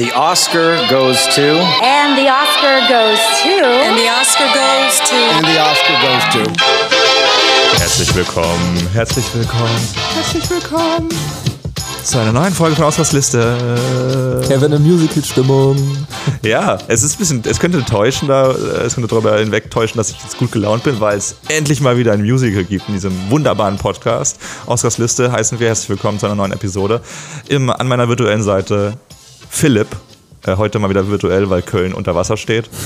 the Oscar goes to. And the Oscar goes to. And the Oscar goes to. And the Oscar goes to. Herzlich willkommen, herzlich willkommen, herzlich willkommen zu einer neuen Folge von Ausgangsliste. Kevin in Musical-Stimmung. Ja, es ist ein bisschen, es könnte täuschen, da, es könnte darüber hinwegtäuschen, dass ich jetzt gut gelaunt bin, weil es endlich mal wieder ein Musical gibt in diesem wunderbaren Podcast. Ausgangsliste heißen wir herzlich willkommen zu einer neuen Episode. Im, an meiner virtuellen Seite Philipp, äh, heute mal wieder virtuell, weil Köln unter Wasser steht.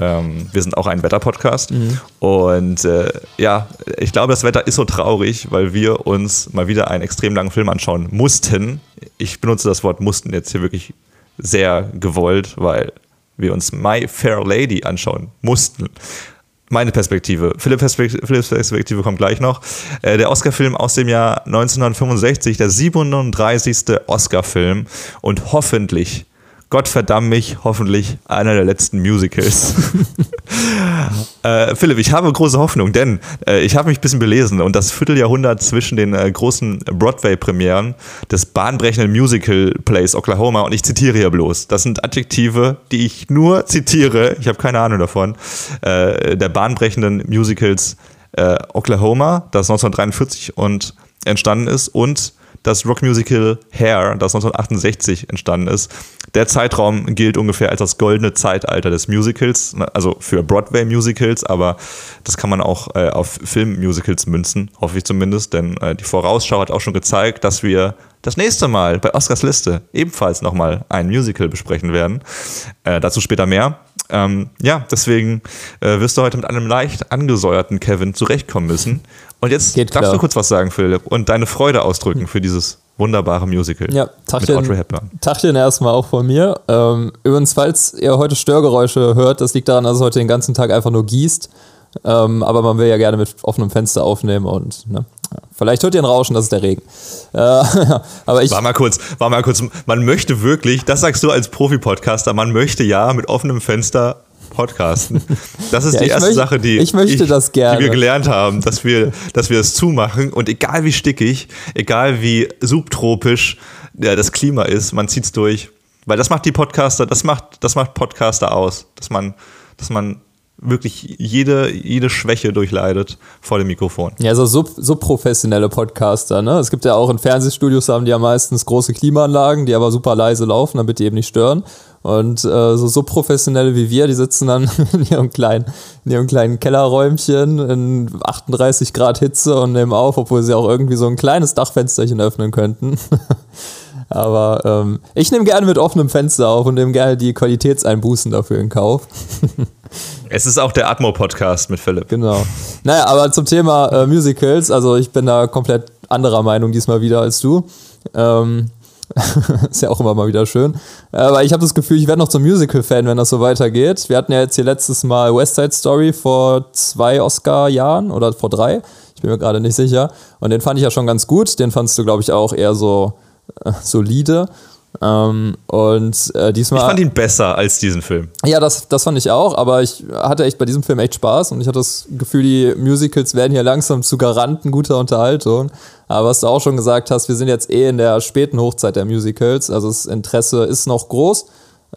Ähm, wir sind auch ein Wetterpodcast. Mhm. Und äh, ja, ich glaube, das Wetter ist so traurig, weil wir uns mal wieder einen extrem langen Film anschauen mussten. Ich benutze das Wort mussten jetzt hier wirklich sehr gewollt, weil wir uns My Fair Lady anschauen mussten. Meine Perspektive. Philipps Perspektive, kommt gleich noch. Äh, der Oscar-Film aus dem Jahr 1965, der 37. Oscar-Film und hoffentlich Gott verdammt mich, hoffentlich einer der letzten Musicals. äh, Philipp, ich habe große Hoffnung, denn äh, ich habe mich ein bisschen belesen und das Vierteljahrhundert zwischen den äh, großen Broadway-Premieren des bahnbrechenden Musical-Plays Oklahoma und ich zitiere hier bloß, das sind Adjektive, die ich nur zitiere, ich habe keine Ahnung davon, äh, der bahnbrechenden Musicals äh, Oklahoma, das 1943 und entstanden ist und das Rockmusical Hair, das 1968 entstanden ist. Der Zeitraum gilt ungefähr als das goldene Zeitalter des Musicals, ne, also für Broadway-Musicals, aber das kann man auch äh, auf Film-Musicals münzen, hoffe ich zumindest, denn äh, die Vorausschau hat auch schon gezeigt, dass wir das nächste Mal bei Oscars Liste ebenfalls nochmal ein Musical besprechen werden. Äh, dazu später mehr. Ähm, ja, deswegen äh, wirst du heute mit einem leicht angesäuerten Kevin zurechtkommen müssen. Und jetzt Geht darfst klar. du kurz was sagen, Philipp, und deine Freude ausdrücken für dieses wunderbare Musical ja, Tachchen, mit Audrey Hepburn. Tachchen erstmal auch von mir. Ähm, übrigens, falls ihr heute Störgeräusche hört, das liegt daran, dass es heute den ganzen Tag einfach nur gießt. Ähm, aber man will ja gerne mit offenem Fenster aufnehmen und ne, vielleicht hört ihr ein Rauschen, das ist der Regen. Äh, aber ich war mal kurz, war mal kurz. Man möchte wirklich, das sagst du als Profi-Podcaster, man möchte ja mit offenem Fenster podcasten. Das ist ja, die erste möchte, Sache, die, ich möchte ich, das gerne. die wir gelernt haben, dass wir, dass wir es zumachen und egal wie stickig, egal wie subtropisch ja, das Klima ist, man zieht es durch. Weil das macht die Podcaster, das macht, das macht Podcaster aus, dass man, dass man wirklich jede, jede Schwäche durchleidet vor dem Mikrofon. Ja, so sub, subprofessionelle Podcaster, ne? Es gibt ja auch in Fernsehstudios haben die ja meistens große Klimaanlagen, die aber super leise laufen, damit die eben nicht stören. Und äh, so subprofessionelle wie wir, die sitzen dann in ihrem kleinen, in ihrem kleinen Kellerräumchen in 38 Grad Hitze und nehmen auf, obwohl sie auch irgendwie so ein kleines Dachfensterchen öffnen könnten. Aber ähm, ich nehme gerne mit offenem Fenster auf und nehme gerne die Qualitätseinbußen dafür in Kauf. es ist auch der Atmo-Podcast mit Philipp. Genau. Naja, aber zum Thema äh, Musicals, also ich bin da komplett anderer Meinung diesmal wieder als du. Ähm, ist ja auch immer mal wieder schön. Aber ich habe das Gefühl, ich werde noch zum Musical-Fan, wenn das so weitergeht. Wir hatten ja jetzt hier letztes Mal West Side Story vor zwei Oscar-Jahren oder vor drei. Ich bin mir gerade nicht sicher. Und den fand ich ja schon ganz gut. Den fandst du, glaube ich, auch eher so äh, solide. Ähm, und äh, diesmal. Ich fand ihn besser als diesen Film. Ja, das, das fand ich auch, aber ich hatte echt bei diesem Film echt Spaß und ich hatte das Gefühl, die Musicals werden hier langsam zu Garanten guter Unterhaltung. Aber was du auch schon gesagt hast, wir sind jetzt eh in der späten Hochzeit der Musicals, also das Interesse ist noch groß,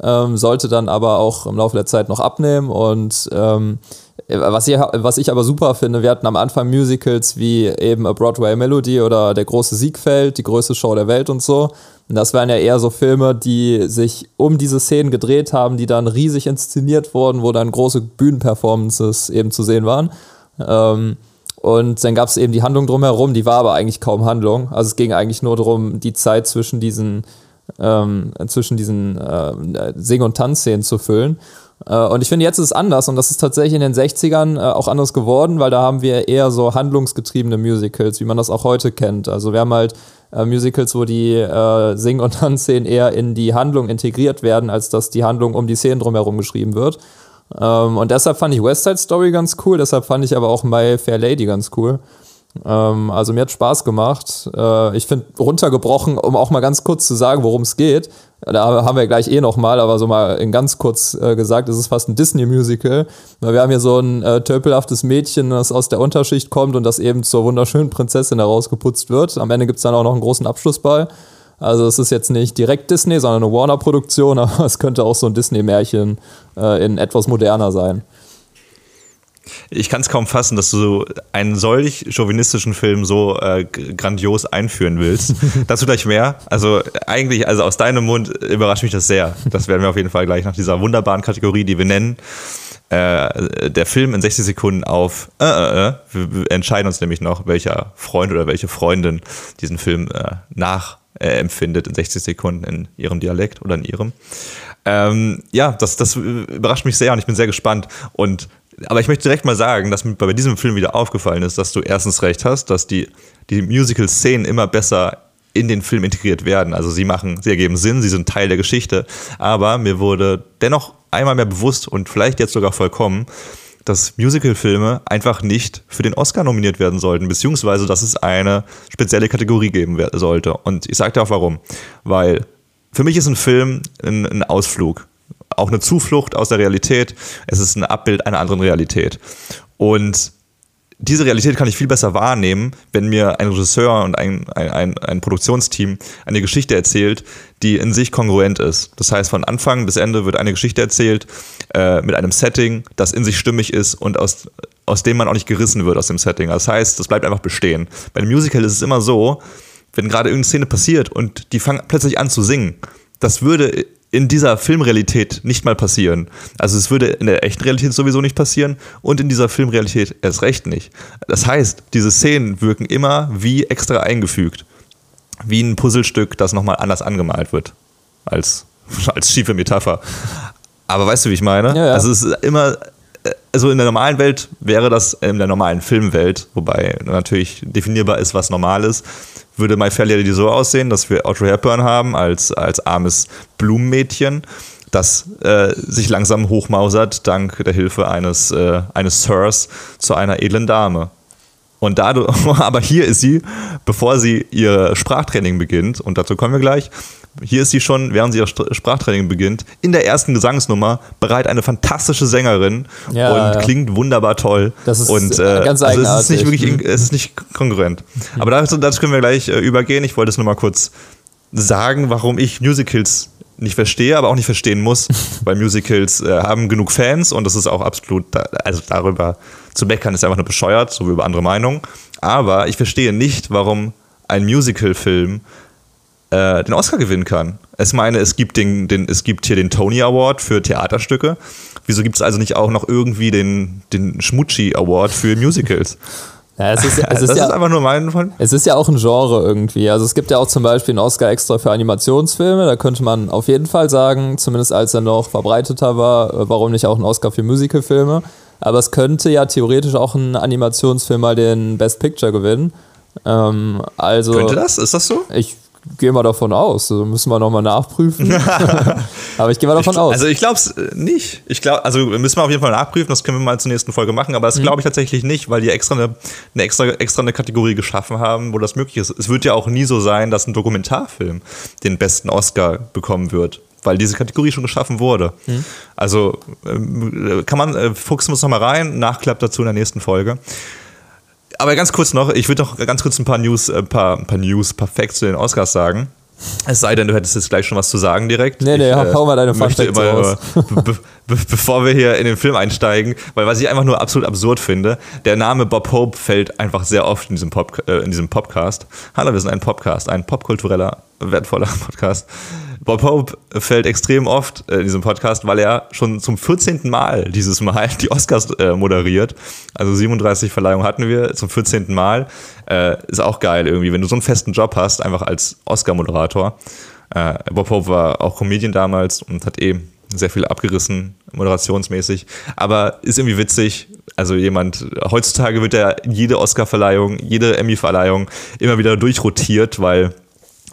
ähm, sollte dann aber auch im Laufe der Zeit noch abnehmen und ähm, was ich, was ich aber super finde, wir hatten am Anfang Musicals wie eben A Broadway Melody oder Der große Siegfeld, die größte Show der Welt und so. Und das waren ja eher so Filme, die sich um diese Szenen gedreht haben, die dann riesig inszeniert wurden, wo dann große Bühnenperformances eben zu sehen waren. Ähm, und dann gab es eben die Handlung drumherum, die war aber eigentlich kaum Handlung. Also es ging eigentlich nur darum, die Zeit zwischen diesen, ähm, zwischen diesen äh, Sing- und Tanzszenen zu füllen. Äh, und ich finde, jetzt ist es anders und das ist tatsächlich in den 60ern äh, auch anders geworden, weil da haben wir eher so handlungsgetriebene Musicals, wie man das auch heute kennt. Also wir haben halt äh, Musicals, wo die äh, Sing- und Tanzszenen eher in die Handlung integriert werden, als dass die Handlung um die Szenen drumherum geschrieben wird. Ähm, und deshalb fand ich West Side Story ganz cool, deshalb fand ich aber auch My Fair Lady ganz cool. Ähm, also mir hat Spaß gemacht. Äh, ich finde runtergebrochen, um auch mal ganz kurz zu sagen, worum es geht. Da haben wir gleich eh noch mal, aber so mal in ganz kurz äh, gesagt, es ist fast ein Disney-Musical. Wir haben hier so ein äh, tölpelhaftes Mädchen, das aus der Unterschicht kommt und das eben zur wunderschönen Prinzessin herausgeputzt wird. Am Ende gibt es dann auch noch einen großen Abschlussball. Also es ist jetzt nicht direkt Disney, sondern eine Warner-Produktion, aber es könnte auch so ein Disney-Märchen äh, in etwas moderner sein. Ich kann es kaum fassen, dass du einen solch chauvinistischen Film so äh, grandios einführen willst. Dazu gleich mehr. Also eigentlich, also aus deinem Mund überrascht mich das sehr. Das werden wir auf jeden Fall gleich nach dieser wunderbaren Kategorie, die wir nennen. Äh, der Film in 60 Sekunden auf. Äh, äh, äh, wir entscheiden uns nämlich noch, welcher Freund oder welche Freundin diesen Film äh, nachempfindet in 60 Sekunden in ihrem Dialekt oder in ihrem. Ähm, ja, das, das überrascht mich sehr und ich bin sehr gespannt. Und aber ich möchte direkt mal sagen, dass mir bei diesem Film wieder aufgefallen ist, dass du erstens recht hast, dass die, die Musical-Szenen immer besser in den Film integriert werden. Also sie machen, sie ergeben Sinn, sie sind Teil der Geschichte. Aber mir wurde dennoch einmal mehr bewusst und vielleicht jetzt sogar vollkommen, dass Musical-Filme einfach nicht für den Oscar nominiert werden sollten, beziehungsweise dass es eine spezielle Kategorie geben sollte. Und ich sage dir auch warum. Weil für mich ist ein Film ein, ein Ausflug auch eine Zuflucht aus der Realität. Es ist ein Abbild einer anderen Realität. Und diese Realität kann ich viel besser wahrnehmen, wenn mir ein Regisseur und ein, ein, ein, Produktionsteam eine Geschichte erzählt, die in sich kongruent ist. Das heißt, von Anfang bis Ende wird eine Geschichte erzählt äh, mit einem Setting, das in sich stimmig ist und aus, aus dem man auch nicht gerissen wird aus dem Setting. Das heißt, das bleibt einfach bestehen. Bei einem Musical ist es immer so, wenn gerade irgendeine Szene passiert und die fangen plötzlich an zu singen, das würde in dieser Filmrealität nicht mal passieren. Also es würde in der echten Realität sowieso nicht passieren und in dieser Filmrealität erst recht nicht. Das heißt, diese Szenen wirken immer wie extra eingefügt. Wie ein Puzzlestück, das nochmal anders angemalt wird. Als, als schiefe Metapher. Aber weißt du, wie ich meine? Ja, ja. Also es ist immer, also in der normalen Welt wäre das in der normalen Filmwelt, wobei natürlich definierbar ist, was normal ist, würde My Fair Lady so aussehen, dass wir Audrey Hepburn haben als, als armes Blumenmädchen, das äh, sich langsam hochmausert dank der Hilfe eines, äh, eines Sirs zu einer edlen Dame. Und dadurch, aber hier ist sie, bevor sie ihr Sprachtraining beginnt, und dazu kommen wir gleich, hier ist sie schon, während sie ihr Sprachtraining beginnt, in der ersten Gesangsnummer bereit eine fantastische Sängerin ja, und ja. klingt wunderbar toll. Das ist und, äh, ganz also es ist nicht wirklich, mhm. es ist nicht kongruent. Mhm. Aber dazu, dazu, können wir gleich äh, übergehen. Ich wollte es nur mal kurz sagen, warum ich Musicals nicht verstehe, aber auch nicht verstehen muss, weil Musicals äh, haben genug Fans und das ist auch absolut, also darüber zu meckern ist einfach nur bescheuert, so wie über andere Meinungen. Aber ich verstehe nicht, warum ein Musical-Film äh, den Oscar gewinnen kann. Ich meine, es gibt, den, den, es gibt hier den Tony Award für Theaterstücke. Wieso gibt es also nicht auch noch irgendwie den, den Schmutschi Award für Musicals? Ja, es ist, es ist das ja, ist einfach nur mein Fall. Es ist ja auch ein Genre irgendwie. Also es gibt ja auch zum Beispiel einen Oscar extra für Animationsfilme. Da könnte man auf jeden Fall sagen, zumindest als er noch verbreiteter war, äh, warum nicht auch ein Oscar für Musicalfilme. Aber es könnte ja theoretisch auch ein Animationsfilm mal den Best Picture gewinnen. Ähm, also könnte das? Ist das so? Ich gehe mal davon aus. Also müssen wir nochmal nachprüfen. aber ich gehe mal davon ich, aus. Also ich glaube es äh, nicht. Ich glaube, also müssen wir auf jeden Fall nachprüfen, das können wir mal zur nächsten Folge machen, aber das mhm. glaube ich tatsächlich nicht, weil die extra eine, eine, extra, extra eine Kategorie geschaffen haben, wo das möglich ist. Es wird ja auch nie so sein, dass ein Dokumentarfilm den besten Oscar bekommen wird weil diese Kategorie schon geschaffen wurde. Mhm. Also ähm, kann man, äh, fuchsen wir uns nochmal rein, Nachklapp dazu in der nächsten Folge aber ganz kurz noch, ich würde noch ganz kurz ein paar News, ein äh, paar, ein paar News, perfekt zu den Oscars sagen. Es sei denn, du hättest jetzt gleich schon was zu sagen direkt. Nee, nee, ich, äh, hau mal deine möchte immer, raus. Be be bevor wir hier in den Film einsteigen, weil was ich einfach nur absolut absurd finde, der Name Bob Hope fällt einfach sehr oft in diesem, Pop, äh, in diesem Podcast. Hallo, wir sind ein Podcast, ein popkultureller, wertvoller Podcast. Bob Hope fällt extrem oft äh, in diesem Podcast, weil er schon zum 14. Mal dieses Mal die Oscars äh, moderiert. Also 37 Verleihungen hatten wir zum 14. Mal. Äh, ist auch geil irgendwie, wenn du so einen festen Job hast, einfach als Oscar-Moderator. Bob Hope war auch Comedian damals und hat eh sehr viel abgerissen, moderationsmäßig. Aber ist irgendwie witzig. Also jemand, heutzutage wird ja jede Oscar-Verleihung, jede Emmy-Verleihung immer wieder durchrotiert, weil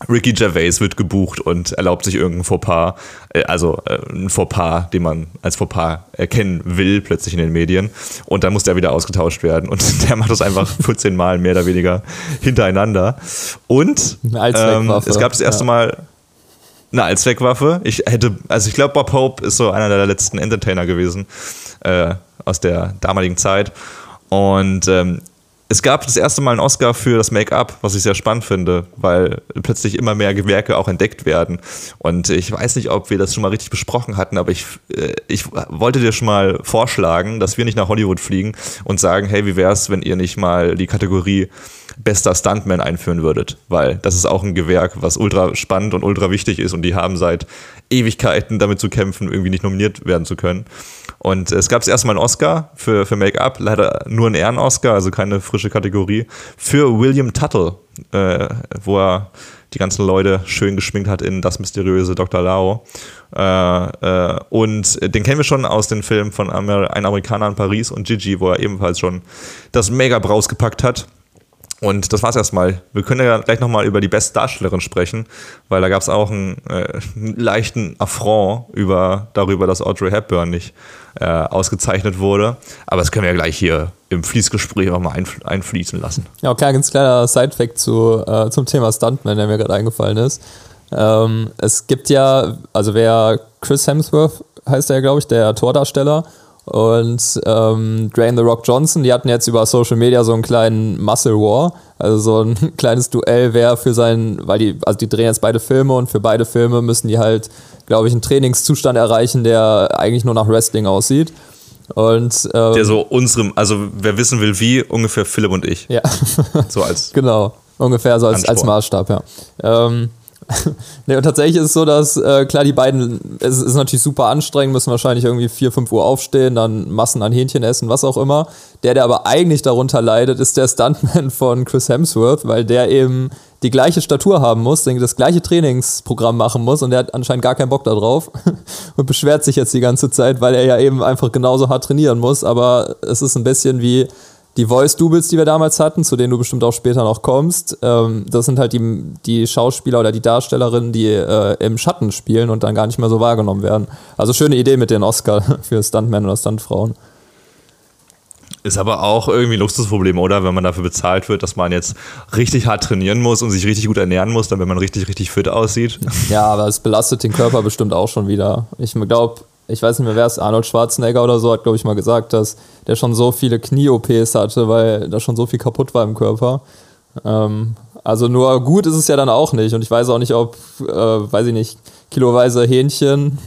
Ricky Gervais wird gebucht und erlaubt sich irgendein Fauxpas, äh, also äh, ein Fauxpas, den man als Fauxpas erkennen will, plötzlich in den Medien. Und dann muss der wieder ausgetauscht werden. Und der macht das einfach 14 Mal mehr oder weniger hintereinander. Und ähm, es gab das erste ja. Mal eine Allzweckwaffe. Ich hätte, also ich glaube, Bob Hope ist so einer der letzten Entertainer gewesen äh, aus der damaligen Zeit. Und ähm, es gab das erste Mal einen Oscar für das Make-up, was ich sehr spannend finde, weil plötzlich immer mehr Gewerke auch entdeckt werden. Und ich weiß nicht, ob wir das schon mal richtig besprochen hatten, aber ich, äh, ich wollte dir schon mal vorschlagen, dass wir nicht nach Hollywood fliegen und sagen, hey, wie wäre es, wenn ihr nicht mal die Kategorie bester Stuntman einführen würdet, weil das ist auch ein Gewerk, was ultra spannend und ultra wichtig ist und die haben seit Ewigkeiten damit zu kämpfen, irgendwie nicht nominiert werden zu können. Und es gab erstmal einen Oscar für, für Make-up, leider nur einen Ehren-Oscar, also keine frische Kategorie, für William Tuttle, äh, wo er die ganzen Leute schön geschminkt hat in Das mysteriöse Dr. Lao. Äh, äh, und den kennen wir schon aus den Filmen von Amer Ein Amerikaner in Paris und Gigi, wo er ebenfalls schon das Mega-up rausgepackt hat. Und das war's erstmal. Wir können ja gleich nochmal über die Bestdarstellerin sprechen, weil da gab es auch einen, äh, einen, leichten Affront über, darüber, dass Audrey Hepburn nicht äh, ausgezeichnet wurde. Aber das können wir ja gleich hier im Fließgespräch auch mal einf einfließen lassen. Ja, klar, ganz kleiner Side-Fact zu, äh, zum Thema Stuntman, der mir gerade eingefallen ist. Ähm, es gibt ja, also wer Chris Hemsworth heißt er, glaube ich, der Tordarsteller und ähm, Dwayne The Rock Johnson, die hatten jetzt über Social Media so einen kleinen Muscle War, also so ein kleines Duell, wer für seinen, weil die, also die drehen jetzt beide Filme und für beide Filme müssen die halt, glaube ich, einen Trainingszustand erreichen, der eigentlich nur nach Wrestling aussieht. Und, ähm, der so unserem, also wer wissen will, wie, ungefähr Philipp und ich. Ja. so als. Genau, ungefähr so als, als Maßstab, ja. Ähm, nee, und tatsächlich ist es so, dass äh, klar, die beiden, es ist natürlich super anstrengend, müssen wahrscheinlich irgendwie 4, 5 Uhr aufstehen, dann Massen an Hähnchen essen, was auch immer. Der, der aber eigentlich darunter leidet, ist der Stuntman von Chris Hemsworth, weil der eben die gleiche Statur haben muss, das gleiche Trainingsprogramm machen muss und der hat anscheinend gar keinen Bock darauf und beschwert sich jetzt die ganze Zeit, weil er ja eben einfach genauso hart trainieren muss. Aber es ist ein bisschen wie die Voice-Doubles, die wir damals hatten, zu denen du bestimmt auch später noch kommst, ähm, das sind halt die, die Schauspieler oder die Darstellerinnen, die äh, im Schatten spielen und dann gar nicht mehr so wahrgenommen werden. Also schöne Idee mit den Oscar für Stuntmen oder Stuntfrauen. Ist aber auch irgendwie ein Luxusproblem, oder? Wenn man dafür bezahlt wird, dass man jetzt richtig hart trainieren muss und sich richtig gut ernähren muss, damit man richtig, richtig fit aussieht. Ja, aber es belastet den Körper bestimmt auch schon wieder. Ich glaube, ich weiß nicht mehr, wer es Arnold Schwarzenegger oder so hat, glaube ich, mal gesagt, dass der schon so viele Knie-OPs hatte, weil da schon so viel kaputt war im Körper. Ähm, also nur gut ist es ja dann auch nicht. Und ich weiß auch nicht, ob, äh, weiß ich nicht, kiloweise Hähnchen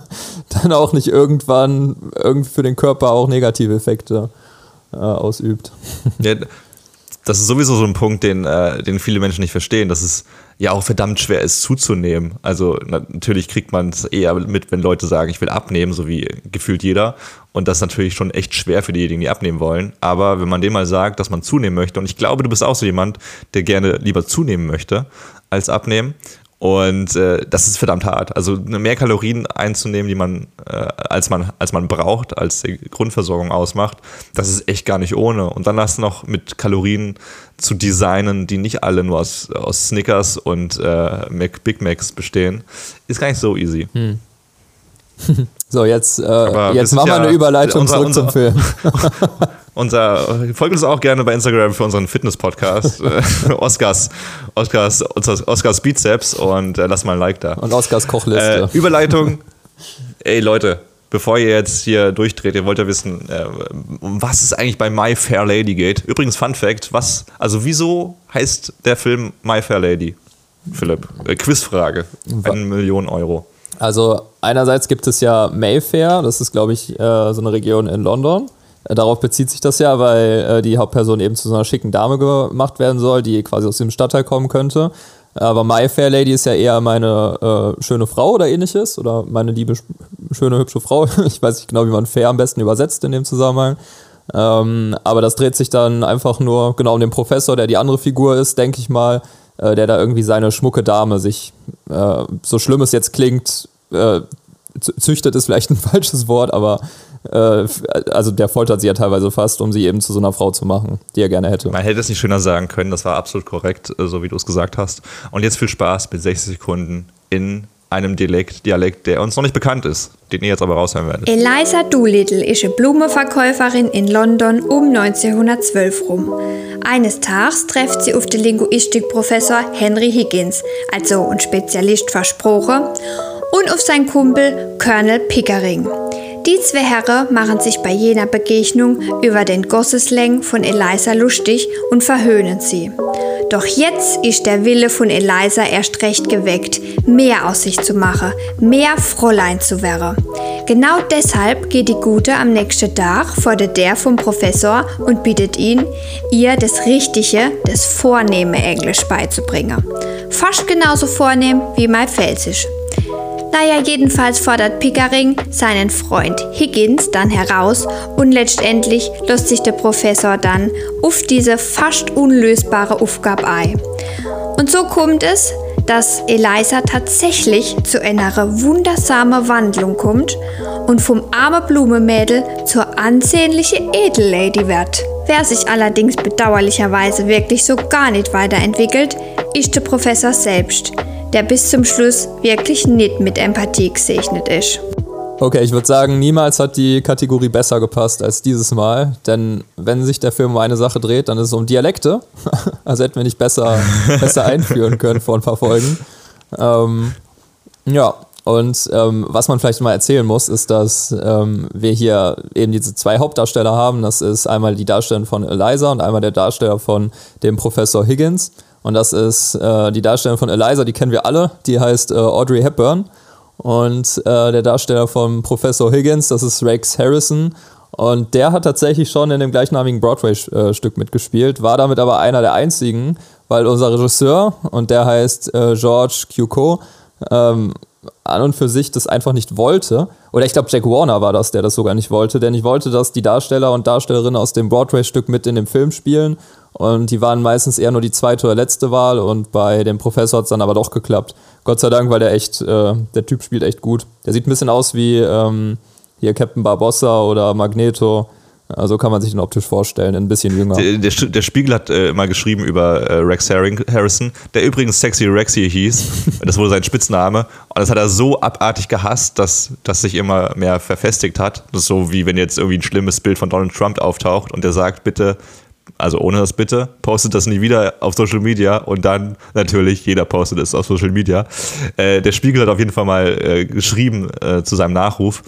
dann auch nicht irgendwann irgendwie für den Körper auch negative Effekte äh, ausübt. Ja, das ist sowieso so ein Punkt, den, äh, den viele Menschen nicht verstehen, dass es ja auch verdammt schwer ist zuzunehmen. Also natürlich kriegt man es eher mit, wenn Leute sagen, ich will abnehmen, so wie gefühlt jeder. Und das ist natürlich schon echt schwer für diejenigen, die abnehmen wollen. Aber wenn man dem mal sagt, dass man zunehmen möchte, und ich glaube, du bist auch so jemand, der gerne lieber zunehmen möchte als abnehmen, und äh, das ist verdammt hart. Also mehr Kalorien einzunehmen, die man, äh, als man, als man braucht, als die Grundversorgung ausmacht, das ist echt gar nicht ohne. Und dann das noch mit Kalorien zu designen, die nicht alle nur aus, aus Snickers und äh, Big Macs bestehen, ist gar nicht so easy. Hm. So, jetzt, äh, jetzt machen wir ja eine Überleitung unser, zurück unser, zum Film. unser, folgt uns auch gerne bei Instagram für unseren Fitness-Podcast. Äh, Oscars, Oscars, Oscars Bizeps und äh, lasst mal ein Like da. Und Oscars Kochliste. Äh, Überleitung. Ey, Leute, bevor ihr jetzt hier durchdreht, ihr wollt ja wissen, äh, um was es eigentlich bei My Fair Lady geht. Übrigens, Fun Fact: was, also wieso heißt der Film My Fair Lady? Philipp, äh, Quizfrage. Eine Million Euro. Also einerseits gibt es ja Mayfair, das ist glaube ich äh, so eine Region in London. Äh, darauf bezieht sich das ja, weil äh, die Hauptperson eben zu so einer schicken Dame gemacht werden soll, die quasi aus dem Stadtteil kommen könnte. Aber My Fair Lady ist ja eher meine äh, schöne Frau oder ähnliches oder meine liebe, schöne, hübsche Frau. Ich weiß nicht genau, wie man fair am besten übersetzt in dem Zusammenhang. Ähm, aber das dreht sich dann einfach nur genau um den Professor, der die andere Figur ist, denke ich mal, äh, der da irgendwie seine schmucke Dame sich, äh, so schlimm es jetzt klingt, äh, züchtet ist vielleicht ein falsches Wort, aber äh, also der foltert sie ja teilweise fast, um sie eben zu so einer Frau zu machen, die er gerne hätte. Man hätte es nicht schöner sagen können, das war absolut korrekt, äh, so wie du es gesagt hast. Und jetzt viel Spaß mit 60 Sekunden in einem Dialekt, Dialekt, der uns noch nicht bekannt ist, den ihr jetzt aber raushören werdet. Eliza Doolittle ist eine Blumenverkäuferin in London um 1912 rum. Eines Tages trefft sie auf den Linguistikprofessor Henry Higgins, also ein Spezialist versprochen, und auf seinen Kumpel Colonel Pickering. Die zwei Herren machen sich bei jener Begegnung über den Gossesläng von Eliza lustig und verhöhnen sie. Doch jetzt ist der Wille von Eliza erst recht geweckt, mehr aus sich zu machen, mehr Fräulein zu werden. Genau deshalb geht die Gute am nächsten Tag vor der der vom Professor und bittet ihn, ihr das Richtige, das vornehme Englisch beizubringen. Fast genauso vornehm wie mein Felsisch. Naja, jedenfalls fordert Pickering seinen Freund Higgins dann heraus und letztendlich lässt sich der Professor dann auf diese fast unlösbare Aufgabe ein. Und so kommt es, dass Eliza tatsächlich zu einer wundersamen Wandlung kommt und vom armen Blumemädel zur ansehnlichen Edellady wird. Wer sich allerdings bedauerlicherweise wirklich so gar nicht weiterentwickelt, ist der Professor selbst, der bis zum Schluss wirklich nicht mit Empathie gesegnet ist. Okay, ich würde sagen, niemals hat die Kategorie besser gepasst als dieses Mal. Denn wenn sich der Film um eine Sache dreht, dann ist es um Dialekte. Also hätten wir nicht besser, besser einführen können vor ein paar Folgen. Ähm, ja, und ähm, was man vielleicht mal erzählen muss, ist, dass ähm, wir hier eben diese zwei Hauptdarsteller haben. Das ist einmal die Darstellerin von Eliza und einmal der Darsteller von dem Professor Higgins. Und das ist äh, die Darstellerin von Eliza, die kennen wir alle. Die heißt äh, Audrey Hepburn. Und äh, der Darsteller von Professor Higgins, das ist Rex Harrison. Und der hat tatsächlich schon in dem gleichnamigen Broadway-Stück mitgespielt, war damit aber einer der einzigen, weil unser Regisseur, und der heißt äh, George Cukot, ähm, an und für sich das einfach nicht wollte. Oder ich glaube, Jack Warner war das, der das sogar nicht wollte, denn ich wollte, dass die Darsteller und Darstellerinnen aus dem Broadway-Stück mit in dem Film spielen. Und die waren meistens eher nur die zweite oder letzte Wahl und bei dem Professor hat es dann aber doch geklappt. Gott sei Dank, weil der echt, äh, der Typ spielt echt gut. Der sieht ein bisschen aus wie ähm, hier Captain Barbossa oder Magneto. Also kann man sich den optisch vorstellen, ein bisschen jünger. Der, der, der Spiegel hat äh, mal geschrieben über äh, Rex Harrison, der übrigens Sexy Rexy hieß. das wurde sein Spitzname. Und das hat er so abartig gehasst, dass das sich immer mehr verfestigt hat. Das ist so wie wenn jetzt irgendwie ein schlimmes Bild von Donald Trump auftaucht und der sagt, bitte also ohne das bitte, postet das nie wieder auf Social Media und dann natürlich, jeder postet es auf Social Media. Äh, der Spiegel hat auf jeden Fall mal äh, geschrieben äh, zu seinem Nachruf,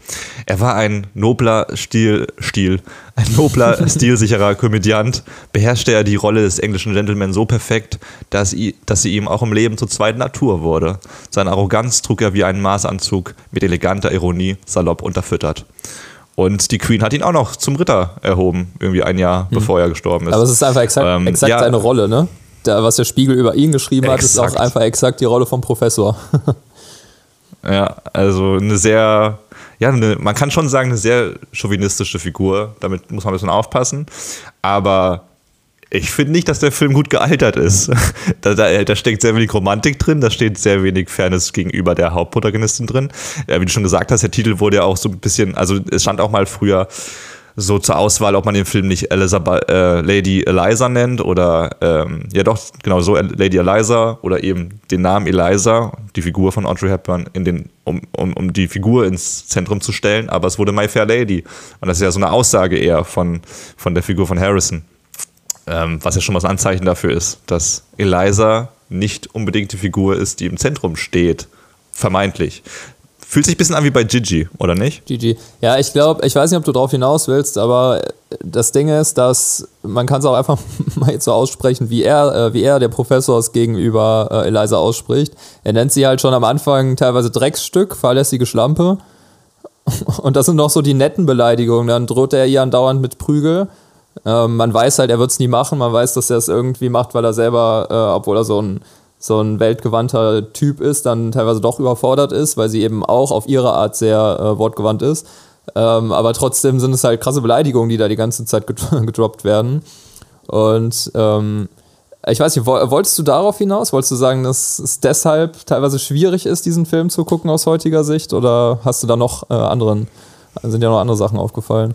er war ein nobler Stil, Stil, ein nobler, stilsicherer Komödiant, beherrschte er die Rolle des englischen Gentleman so perfekt, dass, i, dass sie ihm auch im Leben zur zweiten Natur wurde. Seine Arroganz trug er wie einen Maßanzug, mit eleganter Ironie, salopp unterfüttert. Und die Queen hat ihn auch noch zum Ritter erhoben, irgendwie ein Jahr hm. bevor er gestorben ist. Aber es ist einfach exakt, ähm, exakt ja, seine Rolle, ne? Da, was der Spiegel über ihn geschrieben exakt. hat, ist auch einfach exakt die Rolle vom Professor. ja, also eine sehr, ja, eine, man kann schon sagen, eine sehr chauvinistische Figur. Damit muss man ein bisschen aufpassen. Aber ich finde nicht, dass der Film gut gealtert ist. da, da, da, steckt sehr wenig Romantik drin, da steht sehr wenig Fairness gegenüber der Hauptprotagonistin drin. Ja, wie du schon gesagt hast, der Titel wurde ja auch so ein bisschen, also es stand auch mal früher so zur Auswahl, ob man den Film nicht Elizabeth, äh, Lady Eliza nennt oder ähm, ja doch, genau so Lady Eliza oder eben den Namen Eliza, die Figur von Audrey Hepburn, in den, um, um, um die Figur ins Zentrum zu stellen, aber es wurde My Fair Lady. Und das ist ja so eine Aussage eher von, von der Figur von Harrison. Ähm, was ja schon mal ein Anzeichen dafür ist, dass Eliza nicht unbedingt die Figur ist, die im Zentrum steht. Vermeintlich. Fühlt sich ein bisschen an wie bei Gigi, oder nicht? Gigi. Ja, ich glaube, ich weiß nicht, ob du darauf hinaus willst, aber das Ding ist, dass man kann es auch einfach mal so aussprechen, wie er, äh, wie er, der Professor es gegenüber äh, Eliza ausspricht. Er nennt sie halt schon am Anfang teilweise Drecksstück, fahrlässige Schlampe. Und das sind noch so die netten Beleidigungen. Dann droht er ihr andauernd mit Prügel. Ähm, man weiß halt, er wird es nie machen. Man weiß, dass er es irgendwie macht, weil er selber, äh, obwohl er so ein, so ein weltgewandter Typ ist, dann teilweise doch überfordert ist, weil sie eben auch auf ihre Art sehr äh, wortgewandt ist. Ähm, aber trotzdem sind es halt krasse Beleidigungen, die da die ganze Zeit gedroppt werden. Und ähm, ich weiß nicht, wolltest du darauf hinaus? Wolltest du sagen, dass es deshalb teilweise schwierig ist, diesen Film zu gucken aus heutiger Sicht? Oder hast du da noch äh, anderen, sind dir noch andere Sachen aufgefallen?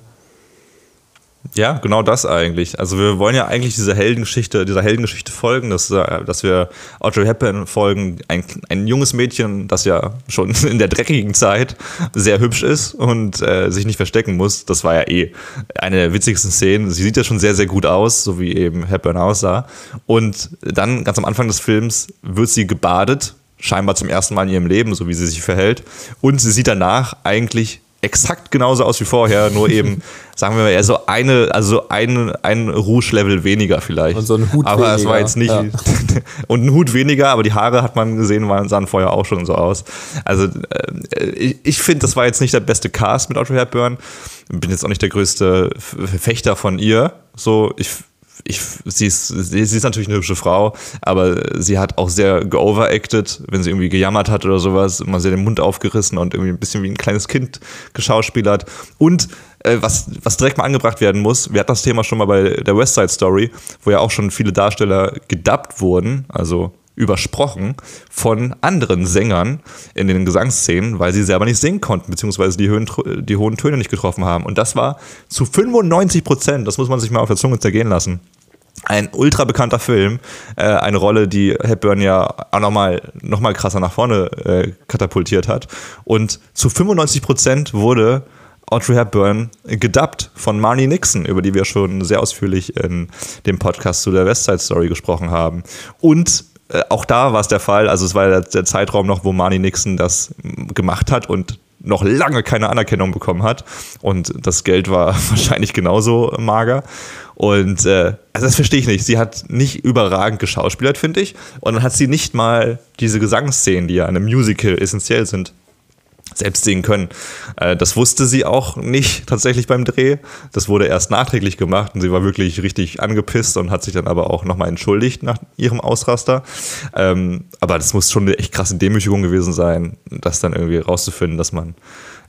Ja, genau das eigentlich. Also wir wollen ja eigentlich diese Heldengeschichte, dieser Heldengeschichte folgen, dass, äh, dass wir Audrey Hepburn folgen, ein, ein junges Mädchen, das ja schon in der dreckigen Zeit sehr hübsch ist und äh, sich nicht verstecken muss. Das war ja eh eine der witzigsten Szenen. Sie sieht ja schon sehr, sehr gut aus, so wie eben Hepburn aussah. Und dann ganz am Anfang des Films wird sie gebadet, scheinbar zum ersten Mal in ihrem Leben, so wie sie sich verhält. Und sie sieht danach eigentlich exakt genauso aus wie vorher, nur eben, sagen wir mal, eher so eine, also ein, ein Rouge-Level weniger vielleicht. Und so ein Hut aber weniger. es war jetzt nicht. Ja. und ein Hut weniger, aber die Haare hat man gesehen, waren, sahen vorher auch schon so aus. Also äh, ich, ich finde, das war jetzt nicht der beste Cast mit Audrey Hepburn. Bin jetzt auch nicht der größte Verfechter von ihr. So, ich ich, sie, ist, sie ist natürlich eine hübsche Frau, aber sie hat auch sehr geoveracted, wenn sie irgendwie gejammert hat oder sowas, immer sehr den Mund aufgerissen und irgendwie ein bisschen wie ein kleines Kind geschauspielert. Und äh, was, was direkt mal angebracht werden muss, wir hatten das Thema schon mal bei der West Side Story, wo ja auch schon viele Darsteller gedubbt wurden, also übersprochen von anderen Sängern in den Gesangsszenen, weil sie selber nicht singen konnten, beziehungsweise die, Höhen, die hohen Töne nicht getroffen haben. Und das war zu 95 Prozent, das muss man sich mal auf der Zunge zergehen lassen, ein ultra bekannter Film, äh, eine Rolle, die Hepburn ja auch nochmal noch mal krasser nach vorne äh, katapultiert hat. Und zu 95 Prozent wurde Audrey Hepburn gedubbt von Marnie Nixon, über die wir schon sehr ausführlich in dem Podcast zu der West Side Story gesprochen haben. Und äh, auch da war es der Fall, also es war der, der Zeitraum noch, wo Marnie Nixon das m, gemacht hat und noch lange keine Anerkennung bekommen hat. Und das Geld war wahrscheinlich genauso mager. Und äh, also das verstehe ich nicht. Sie hat nicht überragend geschauspielert, finde ich. Und dann hat sie nicht mal diese Gesangsszenen, die ja in einem Musical essentiell sind, selbst singen können. Äh, das wusste sie auch nicht tatsächlich beim Dreh. Das wurde erst nachträglich gemacht und sie war wirklich richtig angepisst und hat sich dann aber auch nochmal entschuldigt nach ihrem Ausraster. Ähm, aber das muss schon eine echt krasse Demütigung gewesen sein, das dann irgendwie rauszufinden, dass man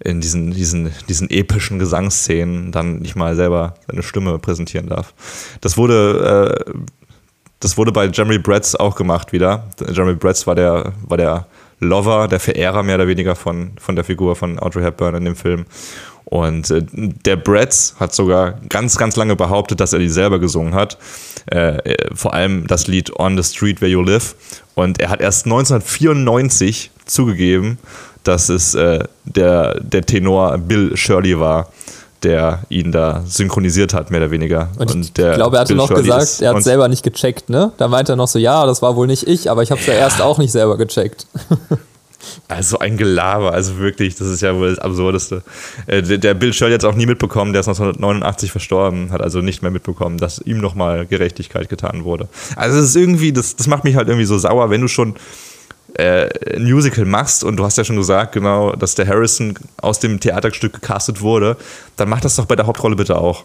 in diesen, diesen, diesen epischen Gesangsszenen dann nicht mal selber seine Stimme präsentieren darf. Das wurde, äh, das wurde bei Jeremy Bretz auch gemacht wieder. Jeremy Bretz war der, war der Lover, der Verehrer mehr oder weniger von, von der Figur von Audrey Hepburn in dem Film. Und äh, der Bretz hat sogar ganz, ganz lange behauptet, dass er die selber gesungen hat. Äh, äh, vor allem das Lied On the Street Where You Live. Und er hat erst 1994 zugegeben, dass es äh, der, der Tenor Bill Shirley war, der ihn da synchronisiert hat, mehr oder weniger. Und, der ich glaube, er hatte noch gesagt, er hat und- selber nicht gecheckt, ne? Da meinte er noch so, ja, das war wohl nicht ich, aber ich habe es ja. erst auch nicht selber gecheckt. Also ein Gelaber, also wirklich, das ist ja wohl das Absurdeste. Äh, der, der Bill Shirley hat es auch nie mitbekommen, der ist 1989 verstorben, hat also nicht mehr mitbekommen, dass ihm nochmal Gerechtigkeit getan wurde. Also es ist irgendwie, das, das macht mich halt irgendwie so sauer, wenn du schon äh, ein Musical machst und du hast ja schon gesagt, genau, dass der Harrison aus dem Theaterstück gecastet wurde, dann mach das doch bei der Hauptrolle bitte auch.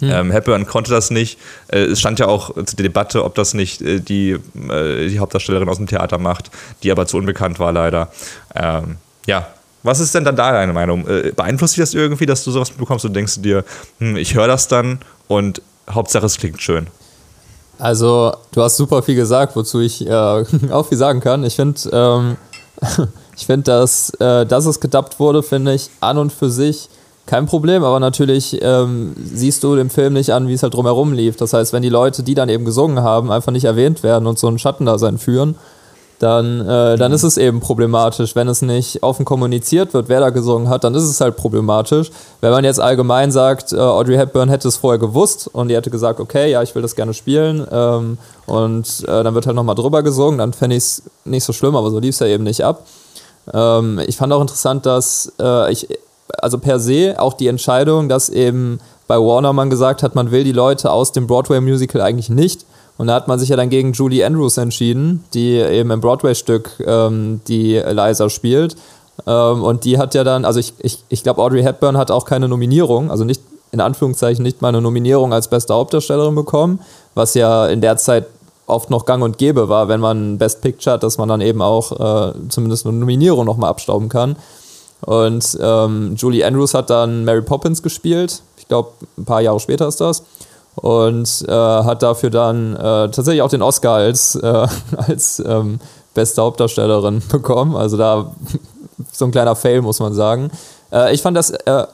Ähm, Hepburn konnte das nicht. Äh, es stand ja auch zur Debatte, ob das nicht äh, die, äh, die Hauptdarstellerin aus dem Theater macht, die aber zu unbekannt war leider. Ähm, ja, was ist denn dann da deine Meinung? Äh, beeinflusst dich das irgendwie, dass du sowas bekommst und denkst du dir, hm, ich höre das dann und Hauptsache es klingt schön? Also, du hast super viel gesagt, wozu ich äh, auch viel sagen kann. Ich finde, ähm, ich dass, äh, dass es gedubbt wurde, finde ich an und für sich kein Problem, aber natürlich ähm, siehst du dem Film nicht an, wie es halt drumherum lief. Das heißt, wenn die Leute, die dann eben gesungen haben, einfach nicht erwähnt werden und so ein Schattendasein führen, dann, äh, dann ist es eben problematisch. Wenn es nicht offen kommuniziert wird, wer da gesungen hat, dann ist es halt problematisch. Wenn man jetzt allgemein sagt, äh, Audrey Hepburn hätte es vorher gewusst und die hätte gesagt, okay, ja, ich will das gerne spielen ähm, und äh, dann wird halt nochmal drüber gesungen, dann fände ich es nicht so schlimm, aber so lief es ja eben nicht ab. Ähm, ich fand auch interessant, dass äh, ich, also per se auch die Entscheidung, dass eben bei Warner man gesagt hat, man will die Leute aus dem Broadway-Musical eigentlich nicht. Und da hat man sich ja dann gegen Julie Andrews entschieden, die eben im Broadway-Stück ähm, die Eliza spielt. Ähm, und die hat ja dann, also ich, ich, ich glaube, Audrey Hepburn hat auch keine Nominierung, also nicht, in Anführungszeichen, nicht mal eine Nominierung als beste Hauptdarstellerin bekommen, was ja in der Zeit oft noch gang und gäbe war, wenn man Best Picture hat, dass man dann eben auch äh, zumindest eine Nominierung nochmal abstauben kann. Und ähm, Julie Andrews hat dann Mary Poppins gespielt. Ich glaube, ein paar Jahre später ist das. Und äh, hat dafür dann äh, tatsächlich auch den Oscar als, äh, als ähm, beste Hauptdarstellerin bekommen. Also da so ein kleiner Fail, muss man sagen. Äh, ich fand das, äh,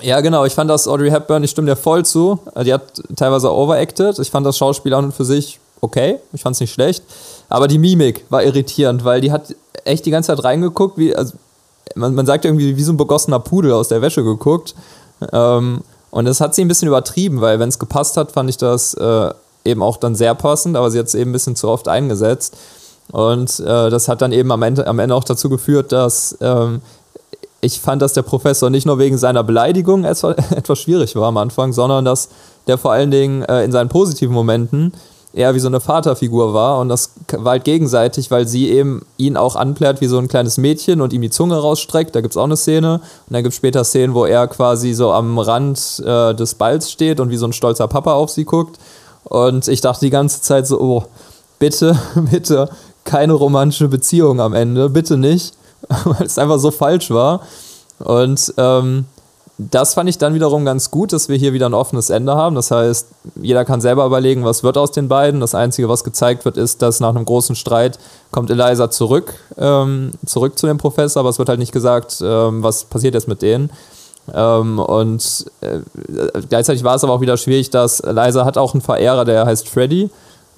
ja genau, ich fand das Audrey Hepburn, ich stimme dir voll zu. Äh, Die hat teilweise overacted. Ich fand das Schauspiel an und für sich okay. Ich fand es nicht schlecht. Aber die Mimik war irritierend, weil die hat echt die ganze Zeit reingeguckt, wie, also man, man sagt irgendwie wie so ein begossener Pudel aus der Wäsche geguckt. Ähm, und das hat sie ein bisschen übertrieben, weil wenn es gepasst hat, fand ich das äh, eben auch dann sehr passend, aber sie hat es eben ein bisschen zu oft eingesetzt. Und äh, das hat dann eben am Ende, am Ende auch dazu geführt, dass ähm, ich fand, dass der Professor nicht nur wegen seiner Beleidigung etwas, schwierig war am Anfang, sondern dass der vor allen Dingen äh, in seinen positiven Momenten eher wie so eine Vaterfigur war und das war halt gegenseitig, weil sie eben ihn auch anplärt wie so ein kleines Mädchen und ihm die Zunge rausstreckt. Da gibt es auch eine Szene. Und dann gibt es später Szenen, wo er quasi so am Rand äh, des Balls steht und wie so ein stolzer Papa auf sie guckt. Und ich dachte die ganze Zeit so, oh, bitte, bitte, keine romantische Beziehung am Ende, bitte nicht, weil es einfach so falsch war. Und ähm, das fand ich dann wiederum ganz gut, dass wir hier wieder ein offenes Ende haben. Das heißt, jeder kann selber überlegen, was wird aus den beiden. Das Einzige, was gezeigt wird, ist, dass nach einem großen Streit kommt Eliza zurück, ähm, zurück zu dem Professor, aber es wird halt nicht gesagt, ähm, was passiert jetzt mit denen. Ähm, und äh, gleichzeitig war es aber auch wieder schwierig, dass Eliza hat auch einen Verehrer, der heißt Freddy.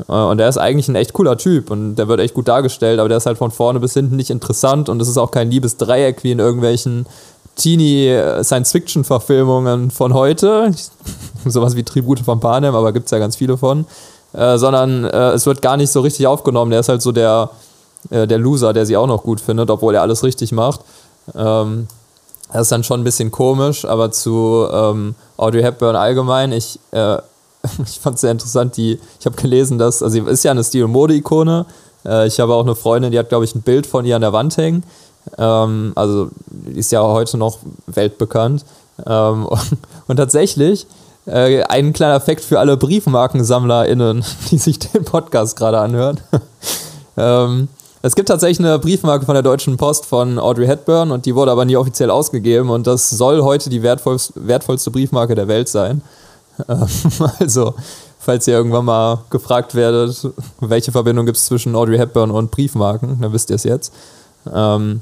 Äh, und der ist eigentlich ein echt cooler Typ und der wird echt gut dargestellt, aber der ist halt von vorne bis hinten nicht interessant und es ist auch kein Liebesdreieck wie in irgendwelchen Teenie-Science-Fiction-Verfilmungen von heute. Sowas wie Tribute von Panem, aber gibt es ja ganz viele von. Äh, sondern äh, es wird gar nicht so richtig aufgenommen. Der ist halt so der, äh, der Loser, der sie auch noch gut findet, obwohl er alles richtig macht. Ähm, das ist dann schon ein bisschen komisch, aber zu ähm, Audrey Hepburn allgemein, ich, äh, ich fand es sehr interessant, die, ich habe gelesen, dass, also sie ist ja eine Stil- und Mode-Ikone. Äh, ich habe auch eine Freundin, die hat, glaube ich, ein Bild von ihr an der Wand hängen. Ähm, also ist ja heute noch weltbekannt. Ähm, und, tatsächlich, äh, ein kleiner Fakt für alle BriefmarkensammlerInnen, die sich den Podcast gerade anhören. ähm, es gibt tatsächlich eine Briefmarke von der Deutschen Post von Audrey Hepburn und die wurde aber nie offiziell ausgegeben und das soll heute die wertvollste, wertvollste Briefmarke der Welt sein. Ähm, also, falls ihr irgendwann mal gefragt werdet, welche Verbindung gibt es zwischen Audrey Hepburn und Briefmarken, dann wisst ihr es jetzt. Ähm,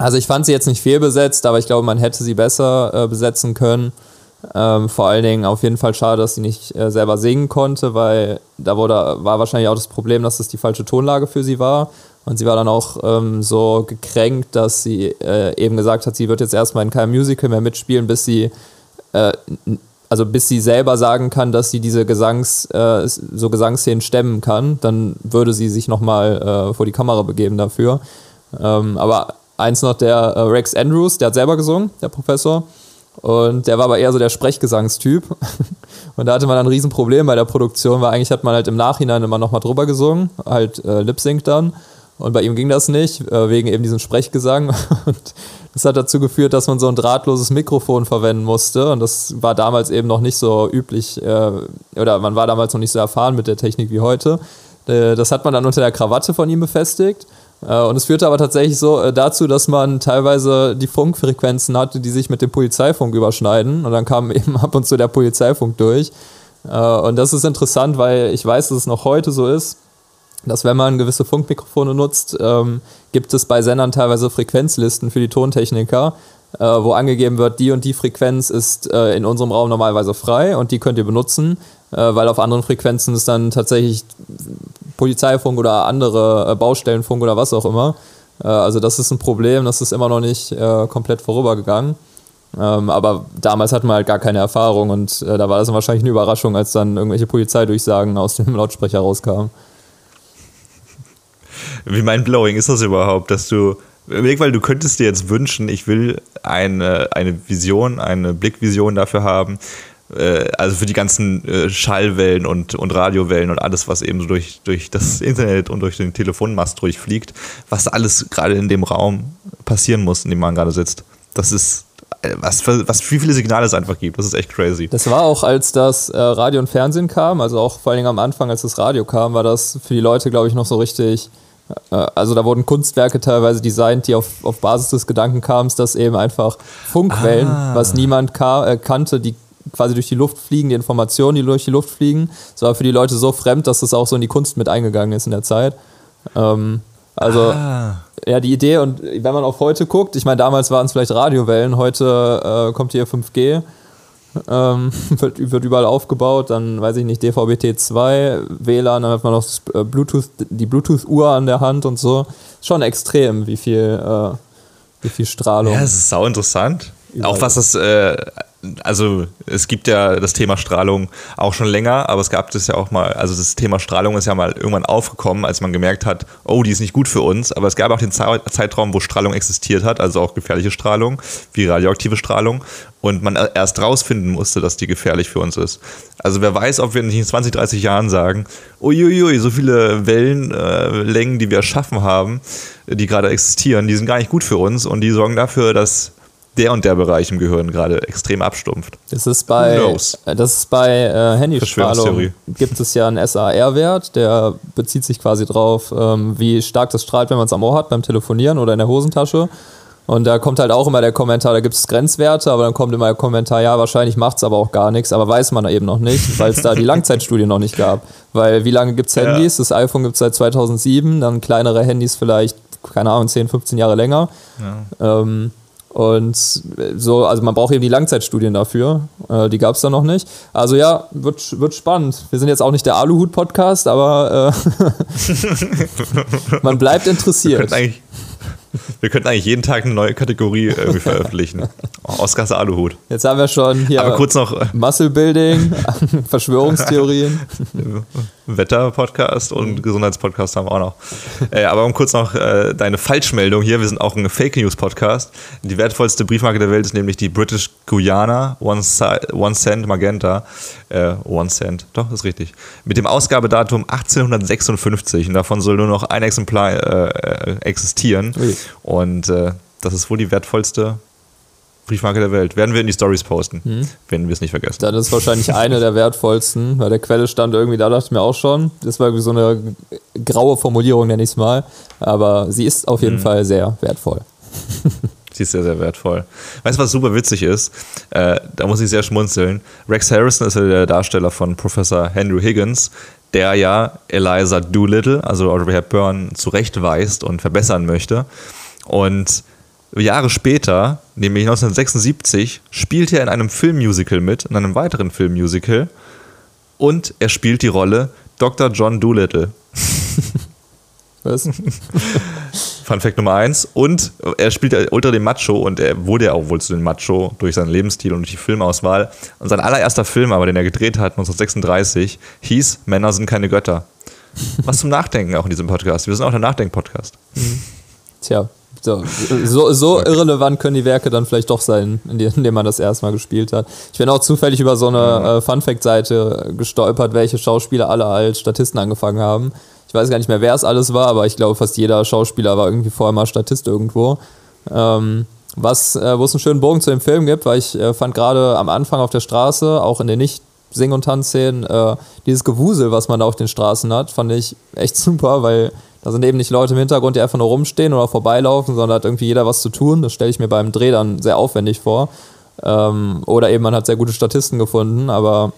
also ich fand sie jetzt nicht fehlbesetzt, aber ich glaube, man hätte sie besser äh, besetzen können. Ähm, vor allen Dingen auf jeden Fall schade, dass sie nicht äh, selber singen konnte, weil da wurde, war wahrscheinlich auch das Problem, dass das die falsche Tonlage für sie war. Und sie war dann auch ähm, so gekränkt, dass sie äh, eben gesagt hat, sie wird jetzt erstmal in keinem Musical mehr mitspielen, bis sie, äh, also bis sie selber sagen kann, dass sie diese Gesangs, äh, so Gesangsszenen stemmen kann. Dann würde sie sich nochmal äh, vor die Kamera begeben dafür. Ähm, aber Eins noch der äh, Rex Andrews, der hat selber gesungen, der Professor. Und der war aber eher so der Sprechgesangstyp. Und da hatte man ein Riesenproblem bei der Produktion, weil eigentlich hat man halt im Nachhinein immer nochmal drüber gesungen, halt äh, Lip-Sync dann. Und bei ihm ging das nicht, äh, wegen eben diesem Sprechgesang. Und das hat dazu geführt, dass man so ein drahtloses Mikrofon verwenden musste. Und das war damals eben noch nicht so üblich, äh, oder man war damals noch nicht so erfahren mit der Technik wie heute. Äh, das hat man dann unter der Krawatte von ihm befestigt. Äh, und es führte aber tatsächlich so äh, dazu, dass man teilweise die Funkfrequenzen hatte, die sich mit dem Polizeifunk überschneiden. Und dann kam eben ab und zu der Polizeifunk durch. Äh, und das ist interessant, weil ich weiß, dass es noch heute so ist, dass wenn man gewisse Funkmikrofone nutzt, ähm, gibt es bei Sendern teilweise Frequenzlisten für die Tontechniker, wo angegeben wird, die und die Frequenz ist in unserem Raum normalerweise frei und die könnt ihr benutzen, weil auf anderen Frequenzen ist dann tatsächlich Polizeifunk oder andere äh, Baustellenfunk oder was auch immer. Äh, also das ist ein Problem, das ist immer noch nicht äh, komplett vorübergegangen. Ähm, aber damals hatten wir halt gar keine Erfahrung und da war das dann wahrscheinlich eine Überraschung, als dann irgendwelche Polizeidurchsagen aus dem Lautsprecher rauskamen. Wie mindblowing ist das überhaupt, dass du Überleg, weil du könntest dir jetzt wünschen, ich will eine, eine Vision, eine Blickvision dafür haben, äh, also für die ganzen äh, Schallwellen und, und Radiowellen und alles, was eben so durch, durch das Internet und durch den Telefonmast durchfliegt, was alles gerade in dem Raum passieren muss, in dem man gerade sitzt. Das ist äh, was, für, was wie viele Signale es einfach gibt. Das ist echt crazy. Das war auch, als das äh, Radio und Fernsehen kam, also auch vor allen Dingen am Anfang, als das Radio kam, war das für die Leute, glaube ich, noch so richtig. Äh, also da wurden Kunstwerke teilweise designt, die auf, auf Basis des Gedanken kamen, dass eben einfach Funkwellen, ah. was niemand ka äh, kannte, die quasi durch die Luft fliegen, die Informationen, die durch die Luft fliegen. Das war für die Leute so fremd, dass das auch so in die Kunst mit eingegangen ist in der Zeit. Ähm, also, ah. ja, die Idee, und wenn man auf heute guckt, ich meine, damals waren es vielleicht Radiowellen, heute äh, kommt hier 5G, ähm, wird, wird, überall aufgebaut, dann weiß ich nicht, DVB-T2, WLAN, dann hat man noch äh, Bluetooth, die Bluetooth-Uhr an der Hand und so. Schon extrem, wie viel, äh, wie viel Strahlung. Ja, es ist sau interessant. Überall. Auch was das äh, also es gibt ja das Thema Strahlung auch schon länger, aber es gab das ja auch mal, also das Thema Strahlung ist ja mal irgendwann aufgekommen, als man gemerkt hat, oh, die ist nicht gut für uns, aber es gab auch den Zeitraum, wo Strahlung existiert hat, also auch gefährliche Strahlung, wie radioaktive Strahlung. Und man erst rausfinden musste, dass die gefährlich für uns ist. Also wer weiß, ob wir nicht in 20, 30 Jahren sagen, uiuiui, so viele Wellenlängen, äh, die wir erschaffen haben, die gerade existieren, die sind gar nicht gut für uns. Und die sorgen dafür, dass der und der Bereich im Gehirn gerade extrem abstumpft. Das ist bei, das ist bei äh, Handystrahlung gibt es ja einen SAR-Wert, der bezieht sich quasi drauf, ähm, wie stark das strahlt, wenn man es am Ohr hat beim Telefonieren oder in der Hosentasche. Und da kommt halt auch immer der Kommentar, da gibt es Grenzwerte, aber dann kommt immer der Kommentar, ja, wahrscheinlich macht es aber auch gar nichts, aber weiß man eben noch nicht, weil es da die Langzeitstudie noch nicht gab. Weil wie lange gibt es Handys? Ja. Das iPhone gibt es seit 2007, dann kleinere Handys vielleicht, keine Ahnung, 10, 15 Jahre länger. Ja. Ähm, und so, also man braucht eben die Langzeitstudien dafür. Äh, die gab es da noch nicht. Also ja, wird, wird spannend. Wir sind jetzt auch nicht der Aluhut-Podcast, aber äh, man bleibt interessiert. eigentlich, wir könnten eigentlich jeden Tag eine neue Kategorie irgendwie veröffentlichen. Oscars Aluhut. Jetzt haben wir schon hier Aber kurz noch Muscle Building, Verschwörungstheorien. Wetter-Podcast und mhm. Gesundheitspodcast haben wir auch noch. Äh, aber um kurz noch äh, deine Falschmeldung hier, wir sind auch ein Fake News Podcast. Die wertvollste Briefmarke der Welt ist nämlich die British Guyana One, One Cent Magenta. Äh, One Cent, doch, ist richtig. Mit dem Ausgabedatum 1856 und davon soll nur noch ein Exemplar äh, existieren. Ui. Und äh, das ist wohl die wertvollste Briefmarke der Welt. Werden wir in die Stories posten, hm. wenn wir es nicht vergessen. Dann ist wahrscheinlich eine der wertvollsten, weil der Quelle stand irgendwie, da dachte ich mir auch schon. Das war irgendwie so eine graue Formulierung, nenne ich es mal. Aber sie ist auf jeden hm. Fall sehr wertvoll. Sie ist sehr, sehr wertvoll. Weißt du, was super witzig ist? Äh, da muss ich sehr schmunzeln. Rex Harrison ist ja der Darsteller von Professor Henry Higgins, der ja Eliza Doolittle, also Audrey Hepburn, zurechtweist und verbessern möchte. Und Jahre später, nämlich 1976, spielt er in einem Filmmusical mit, in einem weiteren Filmmusical. Und er spielt die Rolle Dr. John Doolittle. Was? Fun Fact Nummer eins. Und er spielt ultra den Macho und er wurde ja auch wohl zu den Macho durch seinen Lebensstil und durch die Filmauswahl. Und sein allererster Film aber, den er gedreht hat, 1936, hieß Männer sind keine Götter. Was zum Nachdenken auch in diesem Podcast. Wir sind auch der Nachdenk-Podcast. Mhm. Tja, so, so, so irrelevant können die Werke dann vielleicht doch sein, in denen man das erstmal gespielt hat. Ich bin auch zufällig über so eine äh, Fun-Fact-Seite gestolpert, welche Schauspieler alle als Statisten angefangen haben. Ich weiß gar nicht mehr, wer es alles war, aber ich glaube, fast jeder Schauspieler war irgendwie vorher mal Statist irgendwo. Ähm, was, äh, wo es einen schönen Bogen zu dem Film gibt, weil ich äh, fand gerade am Anfang auf der Straße, auch in den nicht Sing- und Tanzszenen, äh, dieses Gewusel, was man da auf den Straßen hat, fand ich echt super, weil da sind eben nicht Leute im Hintergrund, die einfach nur rumstehen oder vorbeilaufen, sondern hat irgendwie jeder was zu tun. Das stelle ich mir beim Dreh dann sehr aufwendig vor. Ähm, oder eben man hat sehr gute Statisten gefunden, aber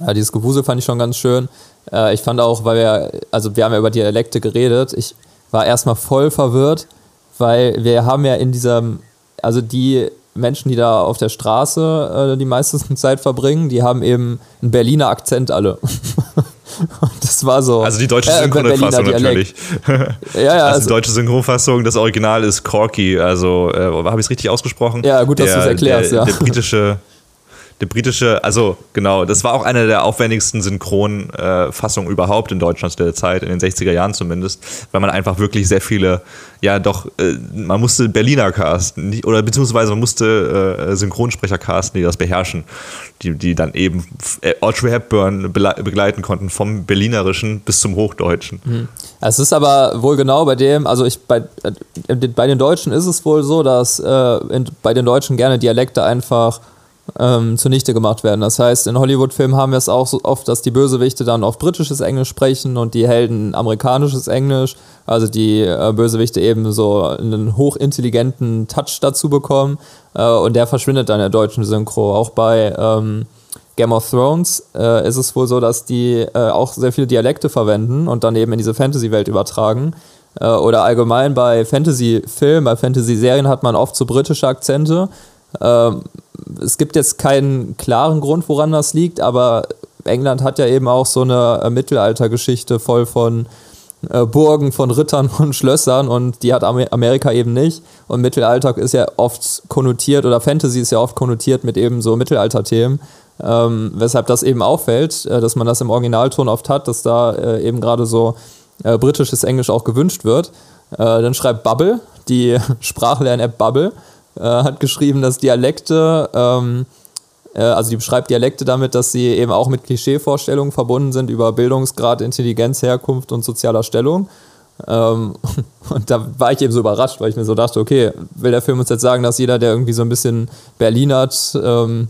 ja, dieses Gewusel fand ich schon ganz schön. Äh, ich fand auch, weil wir, also wir haben ja über Dialekte geredet, ich war erstmal voll verwirrt, weil wir haben ja in diesem, also die Menschen, die da auf der Straße äh, die meiste Zeit verbringen, die haben eben einen Berliner Akzent alle. das war so. Also die deutsche Synchronfassung äh, natürlich. ja, ja. Also, also die deutsche Synchronfassung, das Original ist Corky. Also äh, habe ich es richtig ausgesprochen? Ja, gut, dass du es erklärst. Der, ja. der britische der britische, also genau, das war auch eine der aufwendigsten Synchronfassungen äh, überhaupt in Deutschland zu der Zeit, in den 60er Jahren zumindest, weil man einfach wirklich sehr viele, ja doch, äh, man musste Berliner casten, oder beziehungsweise man musste äh, Synchronsprecher casten, die das beherrschen, die, die dann eben äh, Audrey Hepburn begleiten konnten, vom Berlinerischen bis zum Hochdeutschen. Mhm. Es ist aber wohl genau bei dem, also ich bei, äh, bei den Deutschen ist es wohl so, dass äh, in, bei den Deutschen gerne Dialekte einfach ähm, zunichte gemacht werden. Das heißt, in Hollywood-Filmen haben wir es auch so oft, dass die Bösewichte dann auf britisches Englisch sprechen und die Helden amerikanisches Englisch. Also die äh, Bösewichte eben so einen hochintelligenten Touch dazu bekommen. Äh, und der verschwindet dann in der deutschen Synchro. Auch bei ähm, Game of Thrones äh, ist es wohl so, dass die äh, auch sehr viele Dialekte verwenden und dann eben in diese Fantasy-Welt übertragen. Äh, oder allgemein bei Fantasy-Filmen, bei Fantasy-Serien hat man oft so britische Akzente. Ähm, es gibt jetzt keinen klaren Grund, woran das liegt, aber England hat ja eben auch so eine äh, Mittelaltergeschichte voll von äh, Burgen, von Rittern und Schlössern und die hat Amerika eben nicht. Und Mittelalter ist ja oft konnotiert oder Fantasy ist ja oft konnotiert mit eben so Mittelalter-Themen. Ähm, weshalb das eben auffällt, äh, dass man das im Originalton oft hat, dass da äh, eben gerade so äh, britisches Englisch auch gewünscht wird. Äh, dann schreibt Bubble, die Sprachlern-App Bubble, äh, hat geschrieben, dass Dialekte, ähm, äh, also die beschreibt Dialekte damit, dass sie eben auch mit Klischeevorstellungen verbunden sind über Bildungsgrad, Intelligenz, Herkunft und sozialer Stellung. Ähm, und da war ich eben so überrascht, weil ich mir so dachte, okay, will der Film uns jetzt sagen, dass jeder, der irgendwie so ein bisschen Berlin hat, ähm,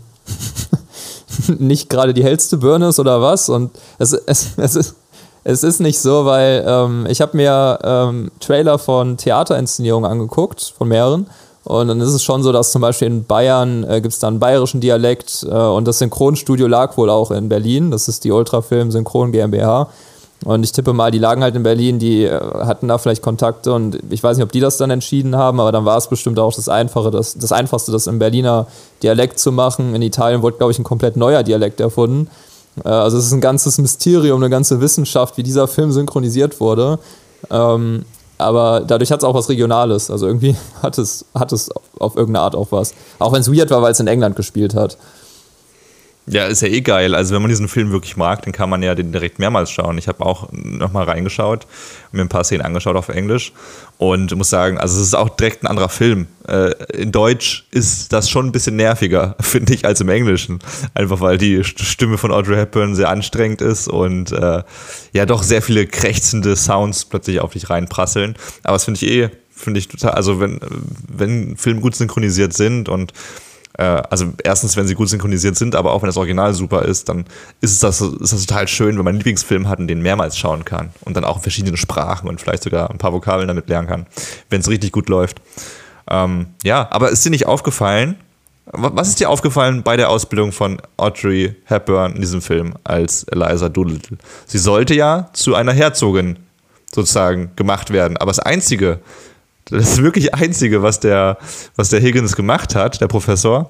nicht gerade die hellste Birne ist oder was? Und es, es, es, ist, es ist nicht so, weil ähm, ich habe mir ähm, Trailer von Theaterinszenierungen angeguckt, von mehreren. Und dann ist es schon so, dass zum Beispiel in Bayern äh, gibt es dann einen bayerischen Dialekt äh, und das Synchronstudio lag wohl auch in Berlin. Das ist die Ultrafilm Synchron GmbH. Und ich tippe mal, die lagen halt in Berlin, die äh, hatten da vielleicht Kontakte und ich weiß nicht, ob die das dann entschieden haben, aber dann war es bestimmt auch das Einfache, das, das Einfachste, das im Berliner Dialekt zu machen. In Italien wurde, glaube ich, ein komplett neuer Dialekt erfunden. Äh, also es ist ein ganzes Mysterium, eine ganze Wissenschaft, wie dieser Film synchronisiert wurde. Ähm, aber dadurch hat es auch was Regionales. Also irgendwie hat es, hat es auf irgendeine Art auch was. Auch wenn es weird war, weil es in England gespielt hat. Ja, ist ja eh geil. Also wenn man diesen Film wirklich mag, dann kann man ja den direkt mehrmals schauen. Ich habe auch nochmal reingeschaut, mir ein paar Szenen angeschaut auf Englisch und muss sagen, also es ist auch direkt ein anderer Film. Äh, in Deutsch ist das schon ein bisschen nerviger, finde ich, als im Englischen. Einfach weil die Stimme von Audrey Hepburn sehr anstrengend ist und äh, ja doch sehr viele krächzende Sounds plötzlich auf dich reinprasseln. Aber das finde ich eh, finde ich total, also wenn, wenn Filme gut synchronisiert sind und äh, also erstens, wenn sie gut synchronisiert sind, aber auch wenn das Original super ist, dann ist das, ist das total schön, wenn man einen Lieblingsfilm hat und den mehrmals schauen kann und dann auch in verschiedenen Sprachen und vielleicht sogar ein paar Vokabeln damit lernen kann, wenn es richtig gut läuft. Ähm, ja, aber ist dir nicht aufgefallen, was ist dir aufgefallen bei der Ausbildung von Audrey Hepburn in diesem Film als Eliza Doolittle? Sie sollte ja zu einer Herzogin sozusagen gemacht werden, aber das Einzige, das wirklich Einzige, was der, was der Higgins gemacht hat, der Professor,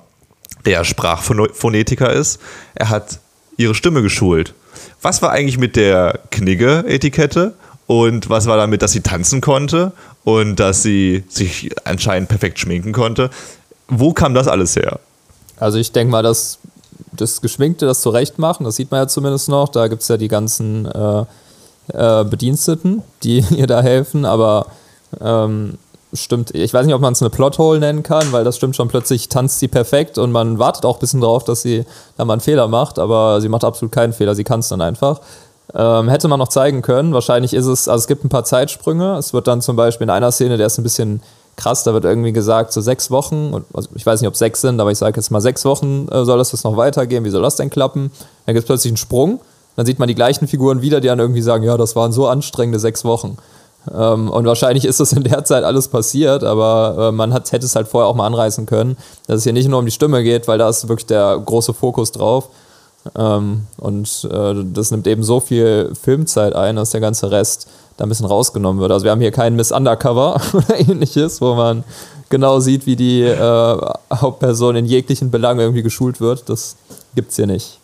der Sprachphonetiker ist, er hat ihre Stimme geschult. Was war eigentlich mit der Knigge-Etikette? Und was war damit, dass sie tanzen konnte und dass sie sich anscheinend perfekt schminken konnte? Wo kam das alles her? Also ich denke mal, dass das Geschminkte, das zurechtmachen, das sieht man ja zumindest noch. Da gibt es ja die ganzen äh, äh, Bediensteten, die ihr da helfen, aber ähm, stimmt, ich weiß nicht, ob man es eine Plothole nennen kann, weil das stimmt schon, plötzlich tanzt sie perfekt und man wartet auch ein bisschen drauf, dass sie da mal einen Fehler macht, aber sie macht absolut keinen Fehler, sie kann es dann einfach. Ähm, hätte man noch zeigen können, wahrscheinlich ist es, also es gibt ein paar Zeitsprünge, es wird dann zum Beispiel in einer Szene, der ist ein bisschen krass, da wird irgendwie gesagt, so sechs Wochen, also ich weiß nicht, ob sechs sind, aber ich sage jetzt mal sechs Wochen äh, soll das noch weitergehen, wie soll das denn klappen? Dann gibt es plötzlich einen Sprung, dann sieht man die gleichen Figuren wieder, die dann irgendwie sagen, ja, das waren so anstrengende sechs Wochen. Ähm, und wahrscheinlich ist das in der Zeit alles passiert, aber äh, man hat, hätte es halt vorher auch mal anreißen können, dass es hier nicht nur um die Stimme geht, weil da ist wirklich der große Fokus drauf. Ähm, und äh, das nimmt eben so viel Filmzeit ein, dass der ganze Rest da ein bisschen rausgenommen wird. Also wir haben hier keinen Miss Undercover oder ähnliches, wo man genau sieht, wie die äh, Hauptperson in jeglichen Belangen irgendwie geschult wird. Das gibt's hier nicht.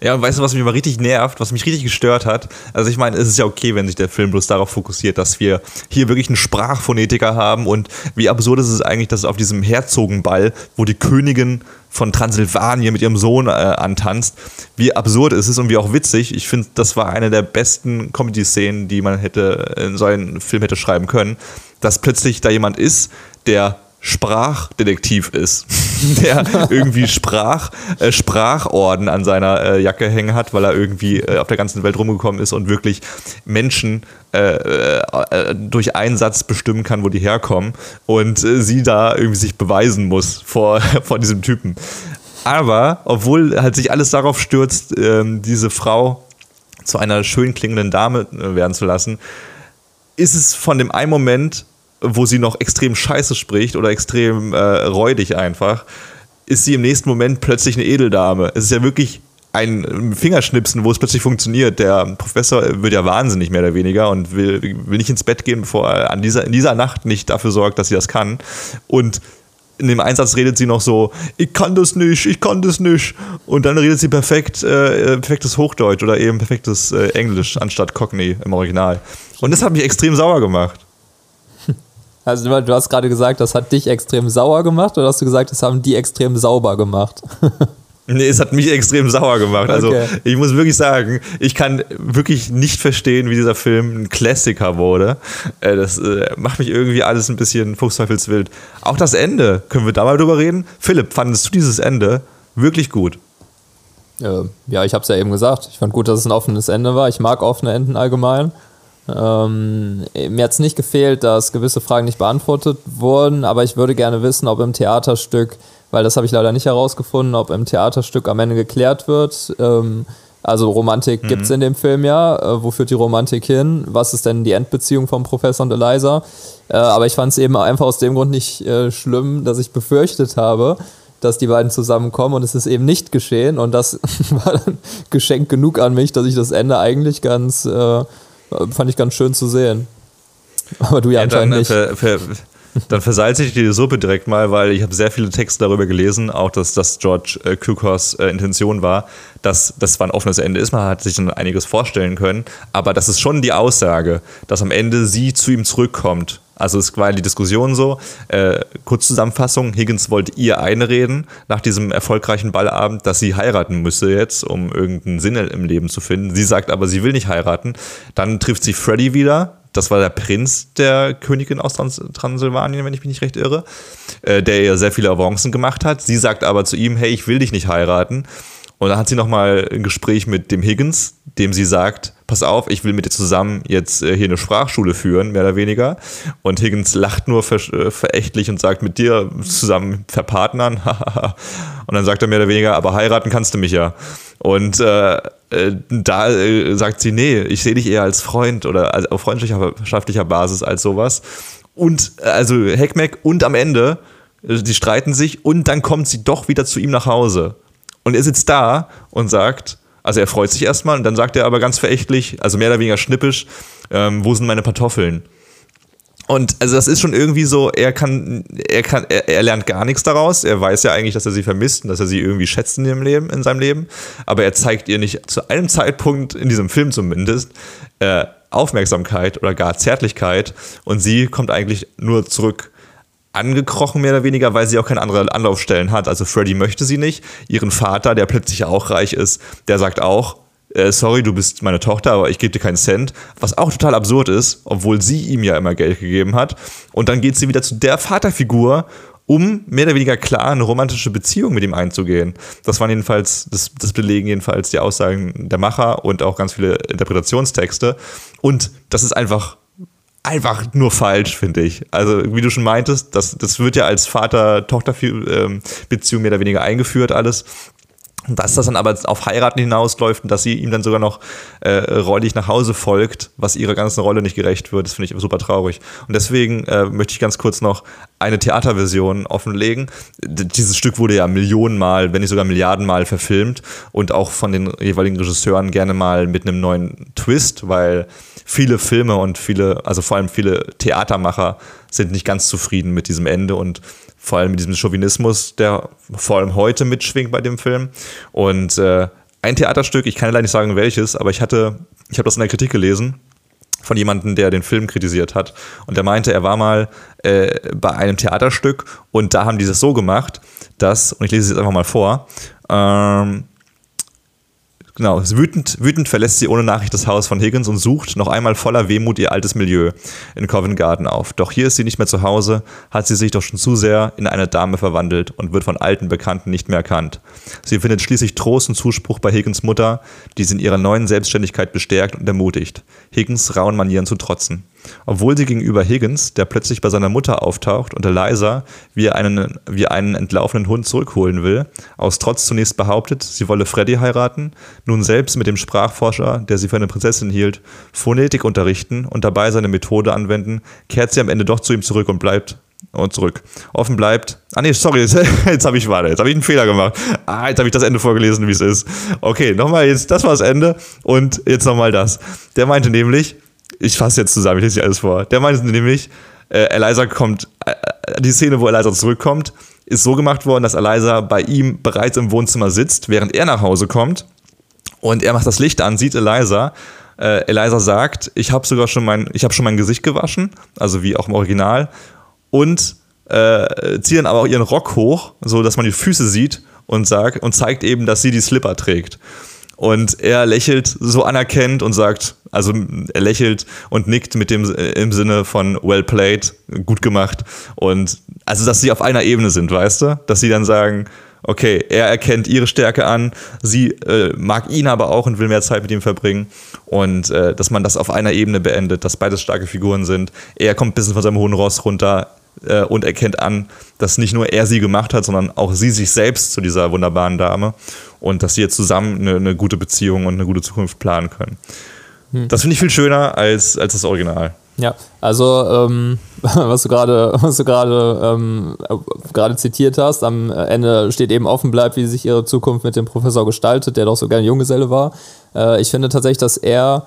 Ja, und weißt du, was mich mal richtig nervt, was mich richtig gestört hat? Also ich meine, es ist ja okay, wenn sich der Film bloß darauf fokussiert, dass wir hier wirklich einen Sprachphonetiker haben und wie absurd ist es eigentlich, dass auf diesem Herzogenball, wo die Königin von Transsilvanien mit ihrem Sohn äh, antanzt, wie absurd ist es und wie auch witzig. Ich finde, das war eine der besten Comedy-Szenen, die man hätte in so einen Film hätte schreiben können, dass plötzlich da jemand ist, der Sprachdetektiv ist, der irgendwie Sprach, äh, Sprachorden an seiner äh, Jacke hängen hat, weil er irgendwie äh, auf der ganzen Welt rumgekommen ist und wirklich Menschen äh, äh, durch einen Satz bestimmen kann, wo die herkommen und äh, sie da irgendwie sich beweisen muss vor, vor diesem Typen. Aber obwohl halt sich alles darauf stürzt, ähm, diese Frau zu einer schön klingenden Dame werden zu lassen, ist es von dem einen Moment wo sie noch extrem scheiße spricht oder extrem äh, räudig einfach, ist sie im nächsten Moment plötzlich eine Edeldame. Es ist ja wirklich ein Fingerschnipsen, wo es plötzlich funktioniert. Der Professor wird ja wahnsinnig mehr oder weniger und will, will nicht ins Bett gehen, bevor er an dieser, in dieser Nacht nicht dafür sorgt, dass sie das kann. Und in dem Einsatz redet sie noch so, ich kann das nicht, ich kann das nicht. Und dann redet sie perfekt, äh, perfektes Hochdeutsch oder eben perfektes äh, Englisch anstatt Cockney im Original. Und das hat mich extrem sauer gemacht. Also du hast gerade gesagt, das hat dich extrem sauer gemacht oder hast du gesagt, das haben die extrem sauber gemacht? Nee, es hat mich extrem sauer gemacht. Also Okay. ich muss wirklich sagen, ich kann wirklich nicht verstehen, wie dieser Film ein Klassiker wurde. Äh, Das äh, macht mich irgendwie alles ein bisschen fuchsteufelswild. Auch das Ende, können wir da mal drüber reden? Philipp, fandest du dieses Ende wirklich gut? Äh, ja, ich habe es ja eben gesagt. Ich fand gut, dass es ein offenes Ende war. Ich mag offene Enden allgemein. Ähm, mir hat es nicht gefehlt, dass gewisse Fragen nicht beantwortet wurden, aber ich würde gerne wissen, ob im Theaterstück, weil das habe ich leider nicht herausgefunden, ob im Theaterstück am Ende geklärt wird. Ähm, also Romantik gibt es in dem Film ja. Äh, wo führt die Romantik hin? Was ist denn die Endbeziehung vom Professor und Eliza? Äh, aber ich fand es eben einfach aus dem Grund nicht äh, schlimm, dass ich befürchtet habe, dass die beiden zusammenkommen und es ist eben nicht geschehen und das war dann Geschenk genug an mich, dass ich das Ende eigentlich ganz, äh, fand ich ganz schön zu sehen. Aber du ja, dann, anscheinend äh, nicht. ver, ver, dann versalze ich die Suppe direkt mal, weil ich habe sehr viele Texte darüber gelesen, auch dass das George äh, Cukors äh, Intention war, dass das zwar ein offenes Ende ist, man hat sich dann einiges vorstellen können, aber das ist schon die Aussage, dass am Ende sie zu ihm zurückkommt. Also es war die Diskussion so, äh, Kurzzusammenfassung, Higgins wollte ihr einreden nach diesem erfolgreichen Ballabend, dass sie heiraten müsse jetzt, um irgendeinen Sinn im Leben zu finden. Sie sagt aber, sie will nicht heiraten. Dann trifft sie Freddy wieder, das war der Prinz der Königin aus Trans Transsilvanien, wenn ich mich nicht recht irre, äh, der ihr sehr viele Avancen gemacht hat. Sie sagt aber zu ihm, hey, ich will dich nicht heiraten. Und dann hat sie nochmal ein Gespräch mit dem Higgins, dem sie sagt, pass auf, ich will mit dir zusammen jetzt äh, hier eine Sprachschule führen, mehr oder weniger. Und Higgins lacht nur ver äh, verächtlich und sagt, mit dir zusammen verpartnern. und dann sagt er mehr oder weniger, aber heiraten kannst du mich ja. Und äh, äh, da äh, sagt sie, nee, ich sehe dich eher als Freund oder als, auf freundschaftlicher Basis als sowas. Und also Heckmeck und am Ende, die streiten sich und dann kommt sie doch wieder zu ihm nach Hause. Und er sitzt da und sagt, also er freut sich erstmal und dann sagt er aber ganz verächtlich, also mehr oder weniger schnippisch, ähm, wo sind meine Kartoffeln? Und also das ist schon irgendwie so, er kann, er kann, er, er lernt gar nichts daraus. Er weiß ja eigentlich, dass er sie vermisst und dass er sie irgendwie schätzt in ihrem Leben, in seinem Leben. Aber er zeigt ihr nicht zu einem Zeitpunkt, in diesem Film zumindest, äh, Aufmerksamkeit oder gar Zärtlichkeit. Und sie kommt eigentlich nur zurück angekrochen, mehr oder weniger, weil sie auch keine andere Anlaufstellen hat. Also Freddy möchte sie nicht. Ihren Vater, der plötzlich auch reich ist, der sagt auch, äh, sorry, du bist meine Tochter, aber ich gebe dir keinen Cent. Was auch total absurd ist, obwohl sie ihm ja immer Geld gegeben hat. Und dann geht sie wieder zu der Vaterfigur, um mehr oder weniger klar eine romantische Beziehung mit ihm einzugehen. Das waren jedenfalls, das, das belegen jedenfalls die Aussagen der Macher und auch ganz viele Interpretationstexte. Und das ist einfach einfach nur falsch, finde ich. Also, wie du schon meintest, das, das wird ja als Vater-Tochter-Beziehung mehr oder weniger eingeführt, alles. Dass das dann aber auf Heiraten hinausläuft und dass sie ihm dann sogar noch äh, räudig nach Hause folgt, was ihrer ganzen Rolle nicht gerecht wird, das finde ich super traurig. Und deswegen äh, möchte ich ganz kurz noch eine Theaterversion offenlegen. D dieses Stück wurde ja Millionenmal, wenn nicht sogar Milliardenmal verfilmt und auch von den jeweiligen Regisseuren gerne mal mit einem neuen Twist, weil viele Filme und viele, also vor allem viele Theatermacher sind nicht ganz zufrieden mit diesem Ende und vor allem mit diesem Chauvinismus, der vor allem heute mitschwingt bei dem Film. Und äh, ein Theaterstück, ich kann leider nicht sagen welches, aber ich hatte, ich habe das in der Kritik gelesen von jemandem, der den Film kritisiert hat. Und der meinte, er war mal äh, bei einem Theaterstück und da haben die das so gemacht, dass, und ich lese es jetzt einfach mal vor, ähm, Genau, wütend, wütend verlässt sie ohne Nachricht das Haus von Higgins und sucht noch einmal voller Wehmut ihr altes Milieu in Covent Garden auf. Doch hier ist sie nicht mehr zu Hause, hat sie sich doch schon zu sehr in eine Dame verwandelt und wird von alten Bekannten nicht mehr erkannt. Sie findet schließlich Trost und Zuspruch bei Higgins Mutter, die sie in ihrer neuen Selbstständigkeit bestärkt und ermutigt, Higgins rauen Manieren zu trotzen. Obwohl sie gegenüber Higgins, der plötzlich bei seiner Mutter auftaucht und Eliza, wie einen, wie einen entlaufenen Hund zurückholen will, aus Trotz zunächst behauptet, sie wolle Freddy heiraten, nun selbst mit dem Sprachforscher, der sie für eine Prinzessin hielt, Phonetik unterrichten und dabei seine Methode anwenden, kehrt sie am Ende doch zu ihm zurück und bleibt und zurück. Offen bleibt. Ah nee, sorry, jetzt, jetzt habe ich warte, jetzt habe ich einen Fehler gemacht. Ah, jetzt habe ich das Ende vorgelesen, wie es ist. Okay, nochmal jetzt, das war das Ende und jetzt nochmal das. Der meinte nämlich, ich fasse jetzt zusammen, ich lese nicht alles vor. Der meinte nämlich, äh, Eliza kommt, äh, die Szene, wo Eliza zurückkommt, ist so gemacht worden, dass Eliza bei ihm bereits im Wohnzimmer sitzt, während er nach Hause kommt und er macht das Licht an, sieht Eliza äh, Eliza sagt, ich habe sogar schon mein, ich habe schon mein Gesicht gewaschen, also wie auch im Original, und äh, zieht dann aber auch ihren Rock hoch, so dass man die Füße sieht und sagt und zeigt eben, dass sie die Slipper trägt. Und er lächelt so anerkennt und sagt, also er lächelt und nickt mit dem äh, im Sinne von well played, gut gemacht. Und also, dass sie auf einer Ebene sind, weißt du? Dass sie dann sagen, okay, er erkennt ihre Stärke an, sie äh, mag ihn aber auch und will mehr Zeit mit ihm verbringen. Und äh, dass man das auf einer Ebene beendet, dass beides starke Figuren sind. Er kommt ein bisschen von seinem hohen Ross runter, äh, und erkennt an, dass nicht nur er sie gemacht hat, sondern auch sie sich selbst zu dieser wunderbaren Dame und dass sie jetzt zusammen eine, eine gute Beziehung und eine gute Zukunft planen können. Hm. Das finde ich viel schöner als, als das Original. Ja, also ähm, was du gerade, was du gerade ähm, gerade zitiert hast, am Ende steht eben offen bleibt, wie sich ihre Zukunft mit dem Professor gestaltet, der doch so gerne Junggeselle war. Äh, ich finde tatsächlich, dass er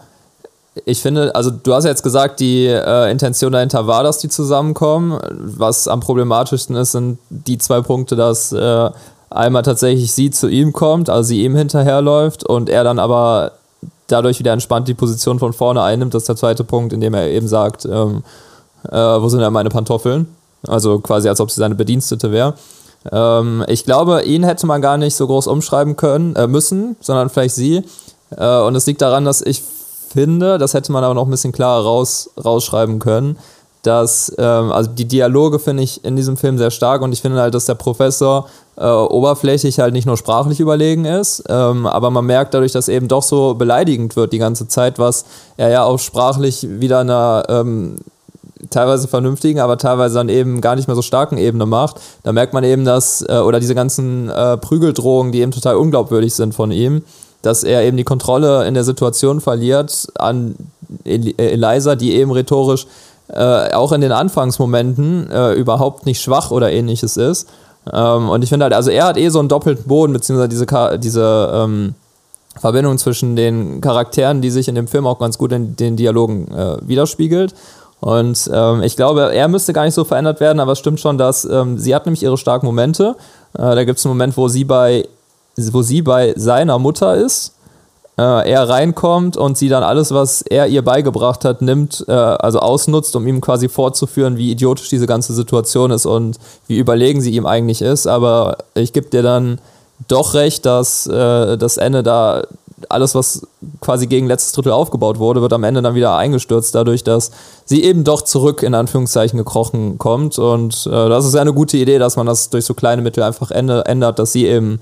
ich finde, also du hast ja jetzt gesagt, die äh, Intention dahinter war, dass die zusammenkommen. Was am problematischsten ist, sind die zwei Punkte, dass äh, einmal tatsächlich sie zu ihm kommt, also sie ihm hinterherläuft und er dann aber dadurch wieder entspannt die Position von vorne einnimmt. Das ist der zweite Punkt, in dem er eben sagt, ähm, äh, wo sind denn meine Pantoffeln? Also quasi, als ob sie seine Bedienstete wäre. Ähm, ich glaube, ihn hätte man gar nicht so groß umschreiben können, äh, müssen, sondern vielleicht sie. Äh, und es liegt daran, dass ich finde, das hätte man aber noch ein bisschen klarer raus, rausschreiben können, dass, ähm, also die Dialoge finde ich in diesem Film sehr stark und ich finde halt, dass der Professor äh, oberflächlich halt nicht nur sprachlich überlegen ist, ähm, aber man merkt dadurch, dass eben doch so beleidigend wird die ganze Zeit, was er ja auch sprachlich wieder einer ähm, teilweise vernünftigen, aber teilweise dann eben gar nicht mehr so starken Ebene macht. Da merkt man eben, dass, äh, oder diese ganzen äh, Prügeldrohungen, die eben total unglaubwürdig sind von ihm, dass er eben die Kontrolle in der Situation verliert an Eliza, die eben rhetorisch äh, auch in den Anfangsmomenten äh, überhaupt nicht schwach oder ähnliches ist. Ähm, und ich finde halt, also er hat eh so einen doppelten Boden, beziehungsweise diese, diese ähm, Verbindung zwischen den Charakteren, die sich in dem Film auch ganz gut in den Dialogen äh, widerspiegelt. Und ähm, ich glaube, er müsste gar nicht so verändert werden, aber es stimmt schon, dass ähm, sie hat nämlich ihre starken Momente. Äh, da gibt es einen Moment, wo sie bei wo sie bei seiner Mutter ist, äh, er reinkommt und sie dann alles, was er ihr beigebracht hat, nimmt, äh, also ausnutzt, um ihm quasi vorzuführen, wie idiotisch diese ganze Situation ist und wie überlegen sie ihm eigentlich ist. Aber ich gebe dir dann doch recht, dass äh, das Ende da alles, was quasi gegen letztes Drittel aufgebaut wurde, wird am Ende dann wieder eingestürzt, dadurch, dass sie eben doch zurück in Anführungszeichen gekrochen kommt. Und äh, das ist ja eine gute Idee, dass man das durch so kleine Mittel einfach ändert, dass sie eben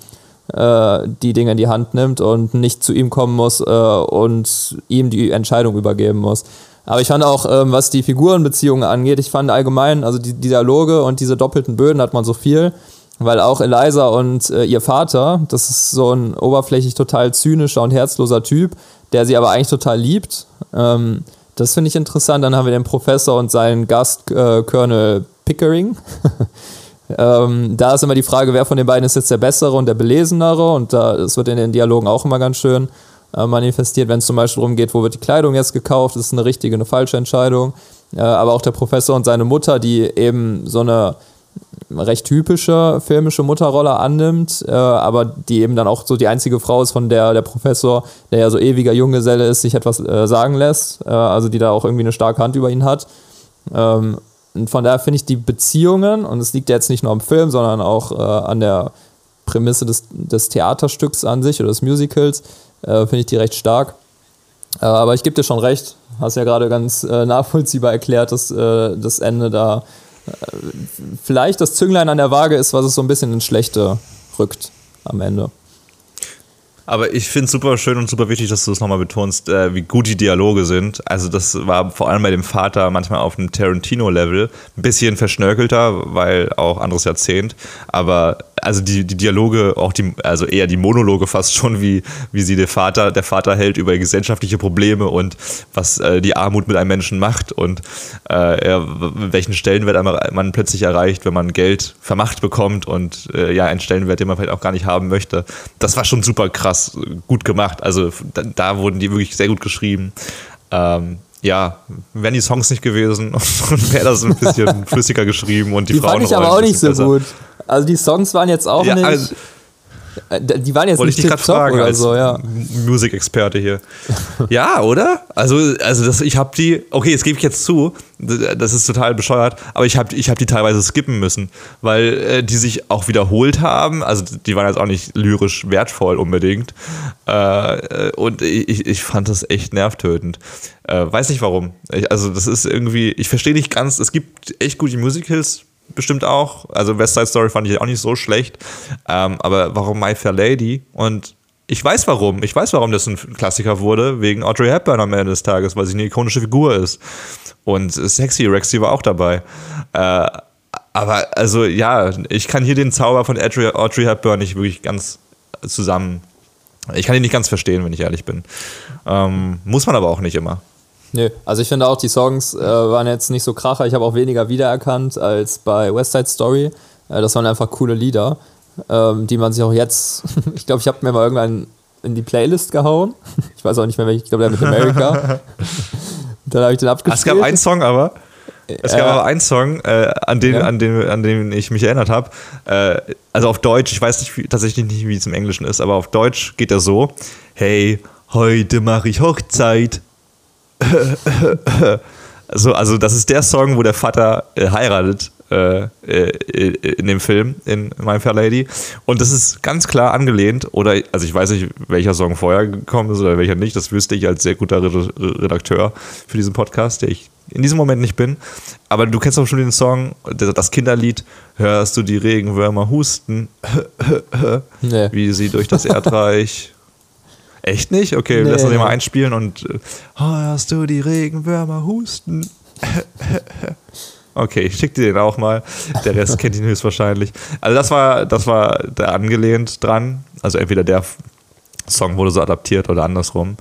äh, die Dinge in die Hand nimmt und nicht zu ihm kommen muss äh, und ihm die Entscheidung übergeben muss. Aber ich fand auch, ähm, was die Figurenbeziehungen angeht, ich fand allgemein, also die Dialoge und diese doppelten Böden hat man so viel, weil auch Eliza und äh, ihr Vater, das ist so ein oberflächlich total zynischer und herzloser Typ, der sie aber eigentlich total liebt. Ähm, das finde ich interessant. Dann haben wir den Professor und seinen Gast äh, Colonel Pickering. Ähm, da ist immer die Frage, wer von den beiden ist jetzt der Bessere und der Belesenere und da, das wird in den Dialogen auch immer ganz schön äh, manifestiert, wenn es zum Beispiel darum geht, wo wird die Kleidung jetzt gekauft, ist es eine richtige, eine falsche Entscheidung. Äh, aber auch der Professor und seine Mutter, die eben so eine recht typische filmische Mutterrolle annimmt, äh, aber die eben dann auch so die einzige Frau ist, von der der Professor, der ja so ewiger Junggeselle ist, sich etwas äh, sagen lässt, äh, also die da auch irgendwie eine starke Hand über ihn hat. Ähm, und von daher finde ich die Beziehungen, und es liegt ja jetzt nicht nur am Film, sondern auch äh, an der Prämisse des, des Theaterstücks an sich oder des Musicals, äh, finde ich die recht stark. Äh, aber ich gebe dir schon recht, hast ja gerade ganz äh, nachvollziehbar erklärt, dass äh, das Ende da äh, vielleicht das Zünglein an der Waage ist, was es so ein bisschen ins Schlechte rückt am Ende. Aber ich finde es super schön und super wichtig, dass du es nochmal betonst, äh, wie gut die Dialoge sind. Also das war vor allem bei dem Vater manchmal auf einem Tarantino-Level. Ein bisschen verschnörkelter, weil auch anderes Jahrzehnt. Aber also die, die Dialoge, auch die, also eher die Monologe fast schon, wie, wie sie der Vater, der Vater hält über gesellschaftliche Probleme und was äh, die Armut mit einem Menschen macht und äh, welchen Stellenwert man plötzlich erreicht, wenn man Geld vermacht bekommt und äh, ja, einen Stellenwert, den man vielleicht auch gar nicht haben möchte. Das war schon super krass gut gemacht. Also da, da wurden die wirklich sehr gut geschrieben. Ähm, ja, wären die Songs nicht gewesen und wäre das ein bisschen flüssiger geschrieben und die, die Frauen fand ich aber auch nicht so besser. gut. Also die Songs waren jetzt auch ja, nicht. Also, Die waren jetzt Wollte ich nicht dich gerade tip-top fragen oder so, ja. Musikexperte hier. ja, oder? Also, also das, ich habe die, okay, das gebe ich jetzt zu, das ist total bescheuert, aber ich habe ich hab die teilweise skippen müssen, weil äh, die sich auch wiederholt haben. Also die waren jetzt auch nicht lyrisch wertvoll unbedingt. Äh, äh, und ich, ich fand das echt nervtötend. Äh, weiß nicht warum. Ich, also das ist irgendwie, ich verstehe nicht ganz, es gibt echt gute Musicals, bestimmt auch. Also West Side Story fand ich auch nicht so schlecht. Ähm, aber warum My Fair Lady? Und ich weiß warum. Ich weiß, warum das ein Klassiker wurde, wegen Audrey Hepburn am Ende des Tages, weil sie eine ikonische Figur ist. Und Sexy Rexy war auch dabei. Äh, aber also ja, ich kann hier den Zauber von Audrey, Audrey Hepburn nicht wirklich ganz zusammen. Ich kann ihn nicht ganz verstehen, wenn ich ehrlich bin. Ähm, muss man aber auch nicht immer. Nö, also ich finde auch, die Songs äh, waren jetzt nicht so kracher. Ich habe auch weniger wiedererkannt als bei West Side Story. Äh, das waren einfach coole Lieder, ähm, die man sich auch jetzt, ich glaube, ich habe mir mal irgendwann in die Playlist gehauen. Ich weiß auch nicht mehr, welchen, ich glaube, der mit America. Dann habe ich den abgespielt. Es gab einen Song aber. Es gab Ja. aber einen Song, äh, an, den, Ja. an, den, an den ich mich erinnert habe. Äh, also auf Deutsch, ich weiß nicht, wie, tatsächlich nicht, wie es im Englischen ist, aber auf Deutsch geht er so: Hey, heute mache ich Hochzeit. also, also, das ist der Song, wo der Vater äh, heiratet äh, äh, in dem Film, in My Fair Lady. Und das ist ganz klar angelehnt, oder, also ich weiß nicht, welcher Song vorher gekommen ist oder welcher nicht, das wüsste ich als sehr guter Re- Redakteur für diesen Podcast, der ich in diesem Moment nicht bin. Aber du kennst auch schon den Song, das das Kinderlied, hörst du die Regenwürmer husten, Nee. wie sie durch das Erdreich. Echt nicht? Okay, Nee, lass uns den mal einspielen und äh, hörst du die Regenwürmer husten. Okay, ich schick dir den auch mal. Der Rest kennt ihn höchstwahrscheinlich. Also das war, das war da angelehnt dran. Also entweder der Song wurde so adaptiert oder andersrum.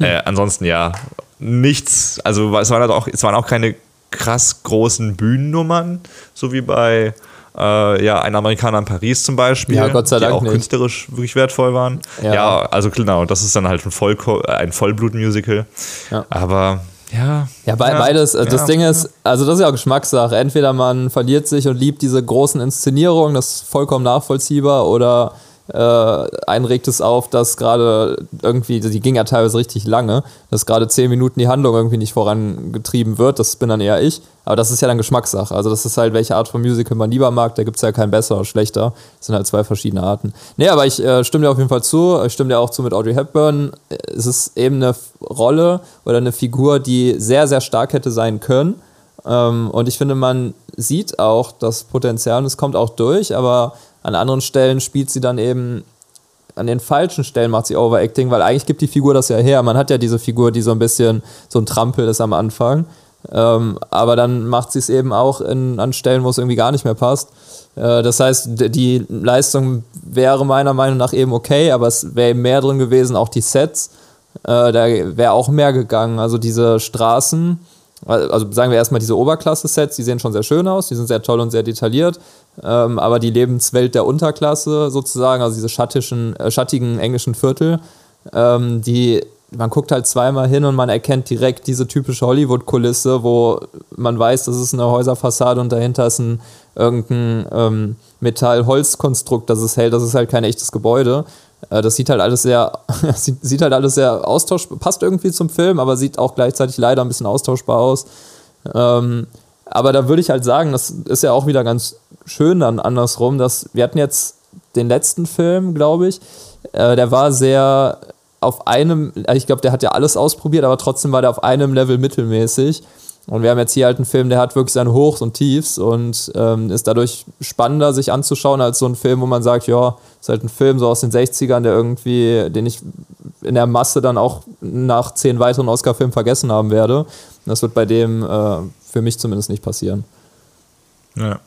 Äh, ansonsten ja, nichts. Also es waren, halt auch, es waren auch keine krass großen Bühnennummern, so wie bei äh, ja, ein Amerikaner in Paris zum Beispiel, Ja, Gott sei die Dank auch nicht. künstlerisch wirklich wertvoll waren. Ja. Ja, also genau, das ist dann halt ein, Voll ein Vollblut-Musical. Ja. Aber ja. Ja, be beides. Äh, Das ja. Ding ist, also das ist ja auch Geschmackssache. Entweder man verliert sich und liebt diese großen Inszenierungen, das ist vollkommen nachvollziehbar, oder äh, einen regt es auf, dass gerade irgendwie, die ging ja teilweise richtig lange, dass gerade zehn Minuten die Handlung irgendwie nicht vorangetrieben wird. Das bin dann eher ich. Aber das ist ja dann Geschmackssache. Also das ist halt, welche Art von Musical man lieber mag. Da gibt es ja kein besser oder schlechter. Das sind halt zwei verschiedene Arten. Nee, aber ich äh, stimme dir auf jeden Fall zu. Ich stimme dir auch zu mit Audrey Hepburn. Es ist eben eine Rolle oder eine Figur, die sehr, sehr stark hätte sein können. Ähm, und ich finde, man sieht auch das Potenzial und es kommt auch durch, aber an anderen Stellen spielt sie dann eben an den falschen Stellen macht sie Overacting, weil eigentlich gibt die Figur das ja her. Man hat ja diese Figur, die so ein bisschen so ein Trampel ist am Anfang. Ähm, aber dann macht sie es eben auch in, an Stellen, wo es irgendwie gar nicht mehr passt. Äh, das heißt, die Leistung wäre meiner Meinung nach eben okay, aber es wäre eben mehr drin gewesen, auch die Sets. Äh, da wäre auch mehr gegangen. Also diese Straßen, also sagen wir erstmal diese Oberklasse-Sets, die sehen schon sehr schön aus, die sind sehr toll und sehr detailliert, ähm, aber die Lebenswelt der Unterklasse sozusagen, also diese schattischen, äh, schattigen englischen Viertel, ähm, die man guckt halt zweimal hin und man erkennt direkt diese typische Hollywood-Kulisse, wo man weiß, das ist eine Häuserfassade und dahinter ist ein irgendein ähm, Metall-Holz-Konstrukt, das es hält, das ist halt kein echtes Gebäude. Äh, das sieht halt alles sehr, sieht, halt alles sehr austauschbar, passt irgendwie zum Film, aber sieht auch gleichzeitig leider ein bisschen austauschbar aus. Ähm, aber da würde ich halt sagen, das ist ja auch wieder ganz schön dann andersrum, dass wir hatten jetzt den letzten Film, glaube ich, äh, der war sehr auf einem, also ich glaube, der hat ja alles ausprobiert, aber trotzdem war der auf einem Level mittelmäßig. Und wir haben jetzt hier halt einen Film, der hat wirklich seine Hochs und Tiefs und ähm, ist dadurch spannender, sich anzuschauen, als so ein Film, wo man sagt, ja, ist halt ein Film so aus den 60ern, der irgendwie, den ich in der Masse dann auch nach zehn weiteren Oscar-Filmen vergessen haben werde. Das wird bei dem äh, für mich zumindest nicht passieren. Ja.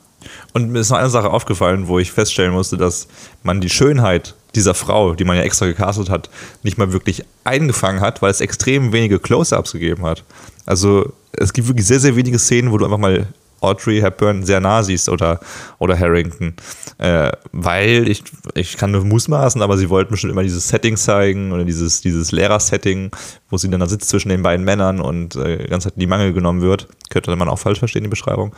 Und mir ist noch eine Sache aufgefallen, wo ich feststellen musste, dass man die Schönheit dieser Frau, die man ja extra gecastet hat, nicht mal wirklich eingefangen hat, weil es extrem wenige Close-Ups gegeben hat. Also es gibt wirklich sehr, sehr wenige Szenen, wo du einfach mal Audrey Hepburn sehr nah siehst oder, oder Harrington. Äh, weil ich, ich kann nur mutmaßen, aber sie wollten bestimmt immer dieses Setting zeigen oder dieses, dieses Lehrer-Setting, wo sie dann da sitzt zwischen den beiden Männern und äh, die ganze Zeit in die Mangel genommen wird. Könnte man auch falsch verstehen, die Beschreibung.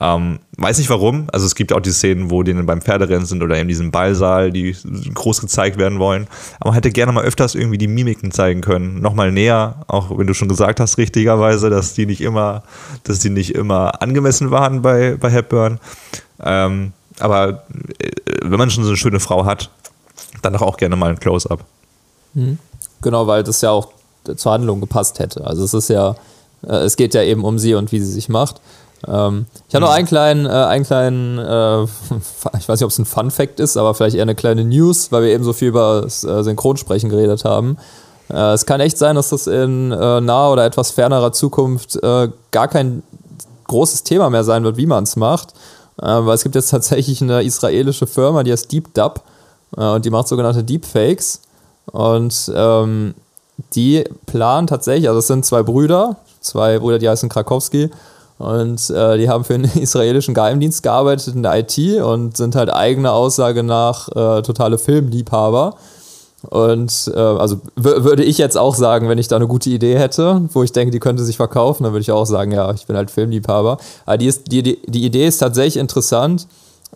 Ähm, weiß nicht warum. Also es gibt auch die Szenen, wo die dann beim Pferderennen sind oder in diesem Ballsaal, die groß gezeigt werden wollen. Aber man hätte gerne mal öfters irgendwie die Mimiken zeigen können. Nochmal näher, auch wenn du schon gesagt hast, richtigerweise, dass die nicht immer, dass die nicht immer angemessen waren bei, bei Hepburn. Ähm, aber äh, wenn man schon so eine schöne Frau hat, dann doch auch gerne mal ein Close-up. Genau, weil das ja auch zur Handlung gepasst hätte. Also es ist ja, äh, es geht ja eben um sie und wie sie sich macht. Ähm, ich habe noch einen kleinen, äh, einen kleinen, äh, ich weiß nicht, ob es ein Fun Fact ist, aber vielleicht eher eine kleine News, weil wir eben so viel über das äh, Synchronsprechen geredet haben. Äh, es kann echt sein, dass das in naher oder etwas fernerer Zukunft gar kein großes Thema mehr sein wird, wie man es macht. Äh, weil es gibt jetzt tatsächlich eine israelische Firma, die heißt Deep Dub äh, und die macht sogenannte Deepfakes. Und ähm, die planen tatsächlich, also es sind zwei Brüder, zwei Brüder, die heißen Krakowski. Und äh, die haben für den israelischen Geheimdienst gearbeitet in der IT und sind halt eigener Aussage nach äh, totale Filmliebhaber. Und äh, also würde ich jetzt auch sagen, wenn ich da eine gute Idee hätte, wo ich denke, die könnte sich verkaufen, dann würde ich auch sagen, ja, ich bin halt Filmliebhaber. Aber die, ist, die, die, die Idee ist tatsächlich interessant,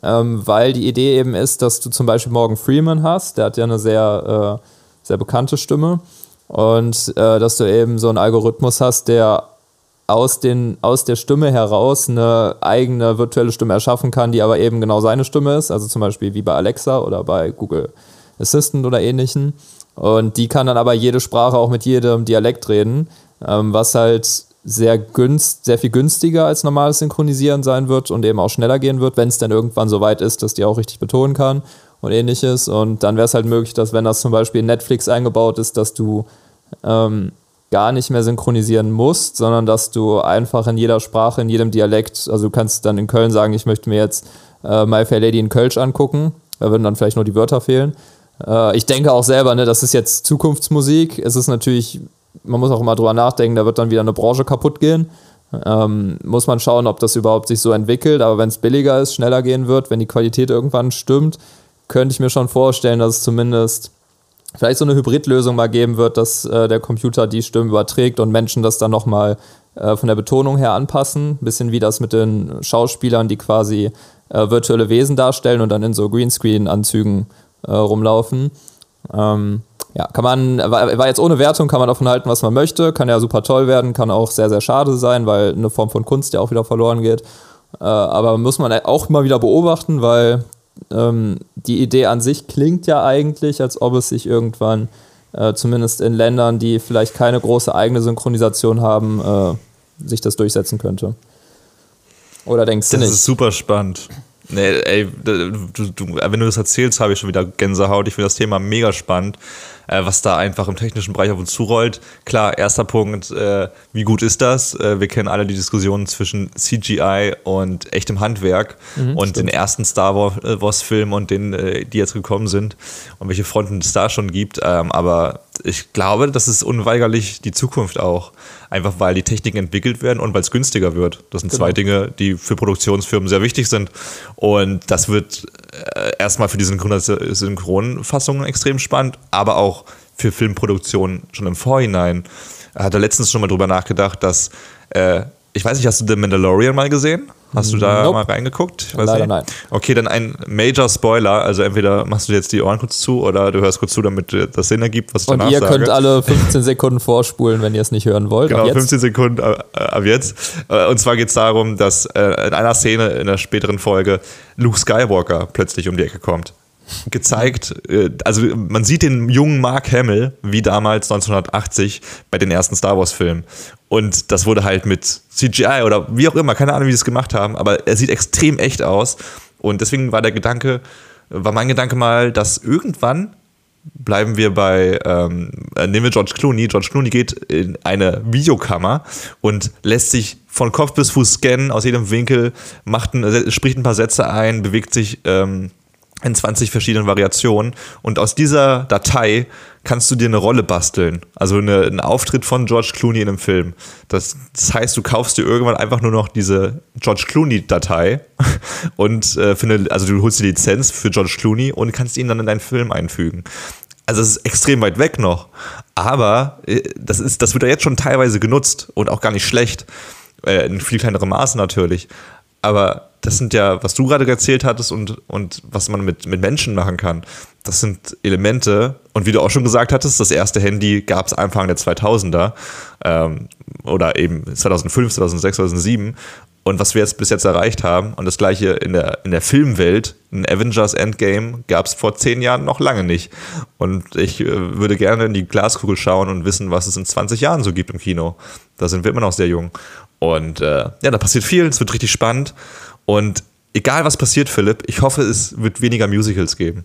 ähm, weil die Idee eben ist, dass du zum Beispiel Morgan Freeman hast, der hat ja eine sehr, äh, sehr bekannte Stimme. Und äh, dass du eben so einen Algorithmus hast, der aus, den, aus der Stimme heraus eine eigene virtuelle Stimme erschaffen kann, die aber eben genau seine Stimme ist. Also zum Beispiel wie bei Alexa oder bei Google Assistant oder ähnlichen. Und die kann dann aber jede Sprache auch mit jedem Dialekt reden, ähm, was halt sehr, günst, sehr viel günstiger als normales Synchronisieren sein wird und eben auch schneller gehen wird, wenn es dann irgendwann so weit ist, dass die auch richtig betonen kann und ähnliches. Und dann wäre es halt möglich, dass wenn das zum Beispiel in Netflix eingebaut ist, dass du ähm, gar nicht mehr synchronisieren musst, sondern dass du einfach in jeder Sprache, in jedem Dialekt, also du kannst dann in Köln sagen, ich möchte mir jetzt äh, My Fair Lady in Kölsch angucken, da würden dann vielleicht nur die Wörter fehlen. Äh, ich denke auch selber, ne, das ist jetzt Zukunftsmusik. Es ist natürlich, man muss auch immer drüber nachdenken, da wird dann wieder eine Branche kaputt gehen. Ähm, muss man schauen, ob das überhaupt sich so entwickelt. Aber wenn es billiger ist, schneller gehen wird, wenn die Qualität irgendwann stimmt, könnte ich mir schon vorstellen, dass es zumindest vielleicht so eine Hybridlösung mal geben wird, dass äh, der Computer die Stimmen überträgt und Menschen das dann nochmal äh, von der Betonung her anpassen. Bisschen wie das mit den Schauspielern, die quasi äh, virtuelle Wesen darstellen und dann in so Greenscreen-Anzügen äh, rumlaufen. Ähm, ja, kann man, war, jetzt ohne Wertung, kann man davon halten, was man möchte, kann ja super toll werden, kann auch sehr, sehr schade sein, weil eine Form von Kunst ja auch wieder verloren geht. Äh, aber muss man auch immer wieder beobachten, weil ähm, die Idee an sich klingt ja eigentlich, als ob es sich irgendwann, äh, zumindest in Ländern, die vielleicht keine große eigene Synchronisation haben, äh, sich das durchsetzen könnte. Oder denkst du Das nicht? ist super spannend. Nee, ey, du, du, wenn du das erzählst, habe ich schon wieder Gänsehaut. Ich finde das Thema mega spannend, äh, was da einfach im technischen Bereich auf uns zurollt. Klar, erster Punkt, äh, wie gut ist das? Äh, wir kennen alle die Diskussionen zwischen CGI und echtem Handwerk und den ersten Star Wa- Wars-Film und den, äh, die jetzt gekommen sind und welche Fronten es da schon gibt. Ähm, aber ich glaube, das ist unweigerlich die Zukunft auch. Einfach weil die Techniken entwickelt werden und weil es günstiger wird. Das sind zwei Dinge, die für Produktionsfirmen sehr wichtig sind. Und das wird äh, erstmal für die Synchronfassungen extrem spannend, aber auch für Filmproduktionen schon im Vorhinein. Er hat da letztens schon mal drüber nachgedacht, dass, äh, ich weiß nicht, hast du The Mandalorian mal gesehen? Hast du da Nope. mal reingeguckt? Leider nicht. nein. Okay, dann ein Major Spoiler. Also entweder machst du jetzt die Ohren kurz zu oder du hörst kurz zu, damit das Sinn ergibt, was ich Und danach ihr sage. könnt alle 15 Sekunden vorspulen, wenn ihr es nicht hören wollt. Genau, Ab jetzt. 15 Sekunden äh, ab jetzt. Äh, Und zwar geht es darum, dass äh, in einer Szene in der späteren Folge Luke Skywalker plötzlich um die Ecke kommt. Gezeigt, äh, also man sieht den jungen Mark Hamill wie damals 1980 bei den ersten Star Wars-Filmen. Und das wurde halt mit CGI oder wie auch immer, keine Ahnung, wie sie es gemacht haben, aber er sieht extrem echt aus. Und deswegen war der Gedanke, war mein Gedanke mal, dass irgendwann bleiben wir bei, ähm, äh, nehmen wir George Clooney. George Clooney geht in eine Videokammer und lässt sich von Kopf bis Fuß scannen, aus jedem Winkel, macht ein, spricht ein paar Sätze ein, bewegt sich ähm, in 20 verschiedenen Variationen. Und aus dieser Datei kannst du dir eine Rolle basteln. Also eine, einen Auftritt von George Clooney in einem Film. Das, das heißt, du kaufst dir irgendwann einfach nur noch diese George Clooney-Datei und äh, für eine, also du holst die Lizenz für George Clooney und kannst ihn dann in deinen Film einfügen. Also es ist extrem weit weg noch. Aber äh, das, ist, das wird ja jetzt schon teilweise genutzt und auch gar nicht schlecht. Äh, in viel kleinerem Maße natürlich. Aber das sind ja, was du gerade erzählt hattest und, und was man mit, mit Menschen machen kann, das sind Elemente. Und wie du auch schon gesagt hattest, das erste Handy gab es Anfang der 2000er ähm, oder eben 2005, 2006, 2007. Und was wir jetzt bis jetzt erreicht haben, und das gleiche in der, in der Filmwelt, ein Avengers Endgame gab es vor zehn Jahren noch lange nicht. Und ich äh, würde gerne in die Glaskugel schauen und wissen, was es in 20 Jahren so gibt im Kino. Da sind wir immer noch sehr jung. Und äh, ja, da passiert viel, es wird richtig spannend. Und egal was passiert, Philipp, ich hoffe, es wird weniger Musicals geben.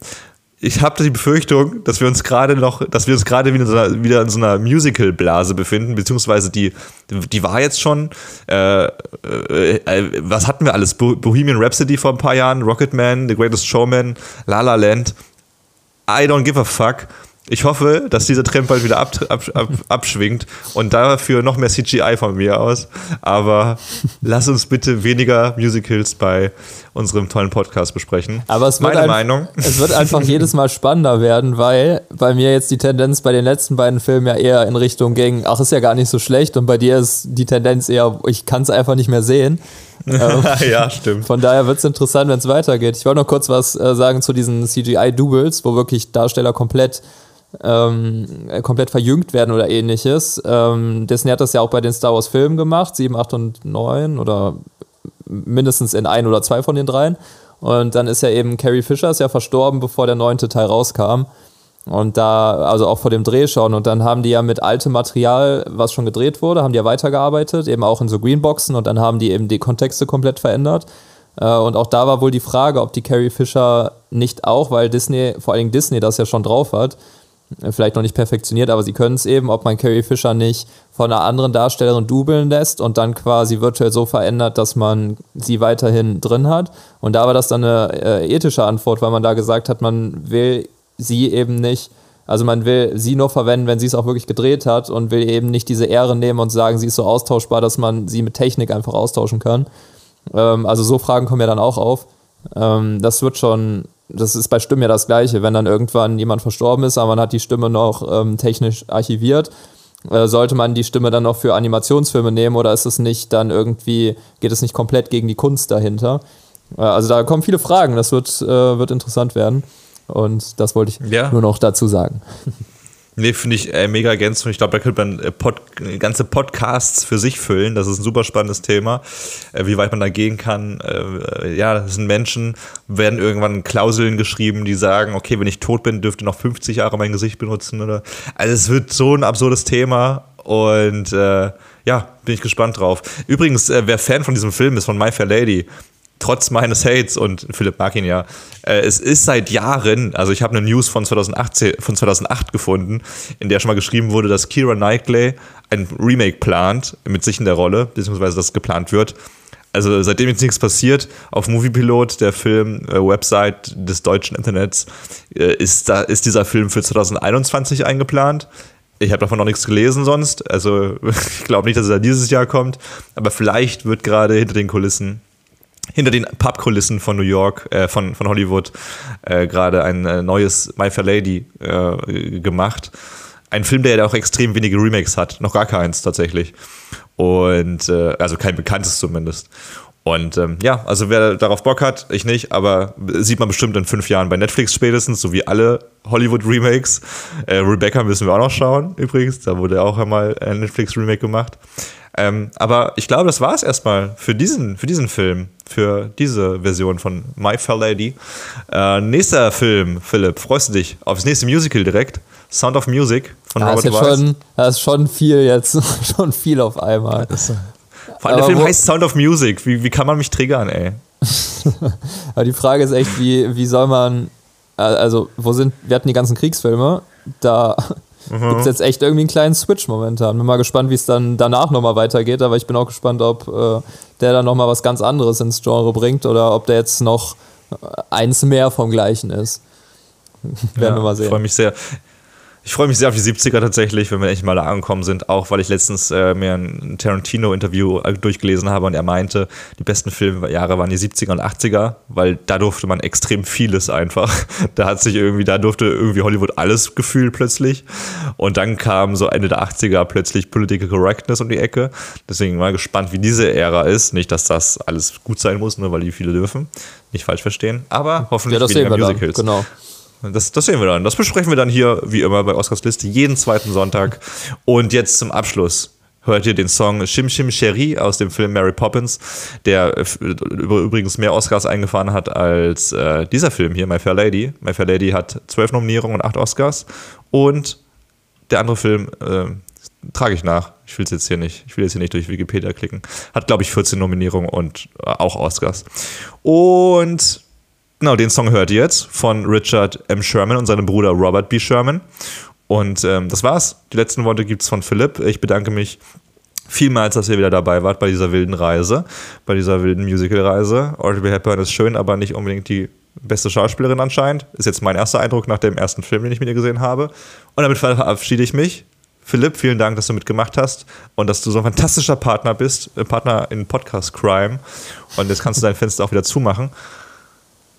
Ich habe die Befürchtung, dass wir uns gerade noch, dass wir uns gerade wieder, wieder in so einer Musical-Blase befinden, beziehungsweise die, die war jetzt schon, äh, äh, äh, was hatten wir alles? Bohemian Rhapsody vor ein paar Jahren, Rocketman, The Greatest Showman, La La Land. I don't give a fuck. Ich hoffe, dass dieser Trend bald wieder ab, ab, ab, abschwingt und dafür noch mehr CGI von mir aus. Aber lass uns bitte weniger Musicals bei unserem tollen Podcast besprechen. Aber es wird, Meine ein, Meinung. es wird einfach jedes Mal spannender werden, weil bei mir jetzt die Tendenz bei den letzten beiden Filmen ja eher in Richtung ging, ach, ist ja gar nicht so schlecht. Und bei dir ist die Tendenz eher, ich kann es einfach nicht mehr sehen. Ähm, ja, stimmt. Von daher wird es interessant, wenn es weitergeht. Ich wollte noch kurz was äh, sagen zu diesen CGI-Doubles, wo wirklich Darsteller komplett ähm, komplett verjüngt werden oder ähnliches. Ähm, Disney hat das ja auch bei den Star Wars Filmen gemacht, 7, 8 und 9 oder mindestens in ein oder zwei von den dreien. Und dann ist ja eben Carrie Fisher ist ja verstorben, bevor der neunte Teil rauskam. Und da, also auch vor dem Dreh schon. Und dann haben die ja mit altem Material, was schon gedreht wurde, haben die ja weitergearbeitet, eben auch in so Greenboxen und dann haben die eben die Kontexte komplett verändert. Äh, und auch da war wohl die Frage, ob die Carrie Fisher nicht auch, weil Disney, vor allem Disney das ja schon drauf hat, vielleicht noch nicht perfektioniert, aber sie können es eben, ob man Carrie Fisher nicht von einer anderen Darstellerin dubeln lässt und dann quasi virtuell so verändert, dass man sie weiterhin drin hat. Und da war das dann eine äh, ethische Antwort, weil man da gesagt hat, man will sie eben nicht, also man will sie nur verwenden, wenn sie es auch wirklich gedreht hat und will eben nicht diese Ehre nehmen und sagen, sie ist so austauschbar, dass man sie mit Technik einfach austauschen kann. Ähm, also so Fragen kommen ja dann auch auf. Ähm, das wird schon das ist bei Stimmen ja das Gleiche. Wenn dann irgendwann jemand verstorben ist, aber man hat die Stimme noch ähm, technisch archiviert, äh, sollte man die Stimme dann noch für Animationsfilme nehmen oder ist es nicht dann irgendwie, geht es nicht komplett gegen die Kunst dahinter? Äh, also da kommen viele Fragen, das wird, äh, wird interessant werden. Und das wollte ich ja. nur noch dazu sagen. Nee, finde ich äh, mega ergänzend. Ich glaube, da könnte man äh, Pod, ganze Podcasts für sich füllen. Das ist ein super spannendes Thema, äh, wie weit man da gehen kann. Äh, ja, das sind Menschen, werden irgendwann Klauseln geschrieben, die sagen, okay, wenn ich tot bin, dürfte noch 50 Jahre mein Gesicht benutzen. Oder also es wird so ein absurdes Thema und äh, ja, bin ich gespannt drauf. Übrigens, äh, wer Fan von diesem Film ist, von My Fair Lady, trotz meines Hates, und Philipp mag ihn ja, äh, es ist seit Jahren, also ich habe eine News von 2008, von 2008 gefunden, in der schon mal geschrieben wurde, dass Kira Knightley ein Remake plant, mit sich in der Rolle, beziehungsweise das geplant wird. Also seitdem jetzt nichts passiert, auf Moviepilot, der Film, äh, des deutschen Internets, äh, ist, da, ist dieser Film für 2021 eingeplant. Ich habe davon noch nichts gelesen sonst. Also ich glaube nicht, dass er dieses Jahr kommt. Aber vielleicht wird gerade hinter den Kulissen hinter den Pubkulissen von New York, äh, von, von Hollywood, äh, gerade ein äh, neues My Fair Lady äh, gemacht. Ein Film, der ja auch extrem wenige Remakes hat, noch gar keins tatsächlich. Und äh, also kein bekanntes zumindest. Und ähm, ja, also wer darauf Bock hat, ich nicht, aber sieht man bestimmt in fünf Jahren bei Netflix spätestens, so wie alle Hollywood-Remakes. Äh, Rebecca müssen wir auch noch schauen, übrigens. Da wurde auch einmal ein Netflix-Remake gemacht. Ähm, aber ich glaube, das war es erstmal für diesen, für diesen Film, für diese Version von My Fair Lady. Äh, nächster Film, Philipp, freust du dich auf das nächste Musical direkt? Sound of Music von ja, Robert ist Wise. Schon, das ist schon viel jetzt, schon viel auf einmal. Vor allem der Film heißt Sound of Music. Wie, wie kann man mich triggern, ey? aber die Frage ist echt, wie, wie soll man, also wo sind, wir hatten die ganzen Kriegsfilme, da mhm. gibt es jetzt echt irgendwie einen kleinen Switch momentan. Bin mal gespannt, wie es dann danach nochmal weitergeht, aber ich bin auch gespannt, ob äh, der dann nochmal was ganz anderes ins Genre bringt oder ob der jetzt noch eins mehr vom Gleichen ist. Werden wir mal Ich sehen. freue mich sehr. Ich freue mich sehr auf die 70er tatsächlich, wenn wir echt mal da angekommen sind, auch weil ich letztens äh, mir ein Tarantino-Interview äh, durchgelesen habe und er meinte, die besten Filmjahre waren die 70er und 80er, weil da durfte man extrem vieles einfach. Da hat sich irgendwie, da durfte irgendwie Hollywood alles gefühlt plötzlich. Und dann kam so Ende der 80er plötzlich Political Correctness um die Ecke. Deswegen mal gespannt, wie diese Ära ist. Nicht, dass das alles gut sein muss, nur weil die viele dürfen. Nicht falsch verstehen. Aber hoffentlich Ja, das sehen weniger wir dann. Musicals. Genau. Das, das sehen wir dann. Das besprechen wir dann hier, wie immer, bei Oscars Liste, jeden zweiten Sonntag. Und jetzt zum Abschluss hört ihr den Song Shim Shim Cherie aus dem Film Mary Poppins, der übrigens mehr Oscars eingefahren hat als äh, dieser Film hier, My Fair Lady. My Fair Lady hat zwölf Nominierungen und acht Oscars. Und der andere Film, äh, trage ich nach. Ich will es jetzt hier nicht. Ich will jetzt hier nicht durch Wikipedia klicken. Hat, glaube ich, 14 Nominierungen und äh, auch Oscars. Und Genau, den Song hört ihr jetzt von Richard M. Sherman und seinem Bruder Robert B. Sherman. Und ähm, das war's. Die letzten Worte gibt's von Philipp. Ich bedanke mich vielmals, dass ihr wieder dabei wart bei dieser wilden Reise, bei dieser wilden Musical-Reise. Audrey Hepburn ist schön, aber nicht unbedingt die beste Schauspielerin anscheinend. Ist jetzt mein erster Eindruck nach dem ersten Film, den ich mit ihr gesehen habe. Und damit verabschiede ich mich. Philipp, vielen Dank, dass du mitgemacht hast und dass du so ein fantastischer Partner bist, äh, Partner in Podcast Crime. Und jetzt kannst du dein Fenster auch wieder zumachen.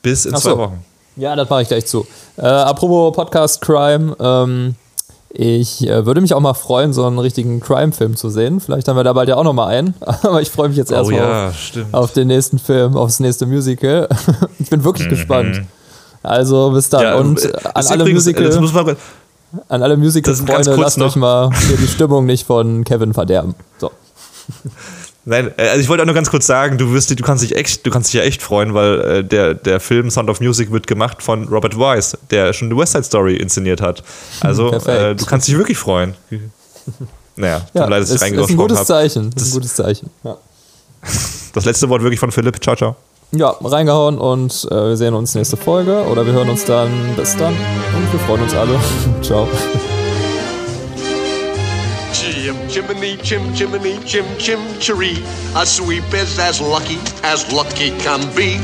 Bis in Ach zwei so. Wochen. Ja, das mache ich gleich zu. Äh, apropos Podcast Crime, ähm, ich äh, würde mich auch mal freuen, so einen richtigen Crime-Film zu sehen. Vielleicht haben wir da bald ja auch noch mal einen. Aber ich freue mich jetzt Oh erstmal ja, auf, auf den nächsten Film, aufs nächste Musical. ich bin wirklich gespannt. Also bis dann. Mhm. Ja, Und äh, an alle, übrigens, Musical, man, an alle Das ist ganz Musical-Freunde, lasst noch. euch mal hier die Stimmung nicht von Kevin verderben. So. Nein, äh, also ich wollte auch nur ganz kurz sagen, du wirst, du kannst dich echt, du kannst dich ja echt freuen, weil äh, der, der Film Sound of Music wird gemacht von Robert Wise, der schon die West Side Story inszeniert hat. Also äh, du kannst dich wirklich freuen. Naja, tut Ja, mir leid, dass ist, ich ist ein reingesprochen gutes habe. Zeichen. Ist ein gutes Zeichen. Ja. Das letzte Wort wirklich von Philipp. Ciao, ciao. ja, reingehauen und äh, wir sehen uns nächste Folge oder wir hören uns dann. Bis dann und wir freuen uns alle. Ciao. Chim chimney, chim chimney, chim chim chiree. A sweep is as lucky as lucky can be.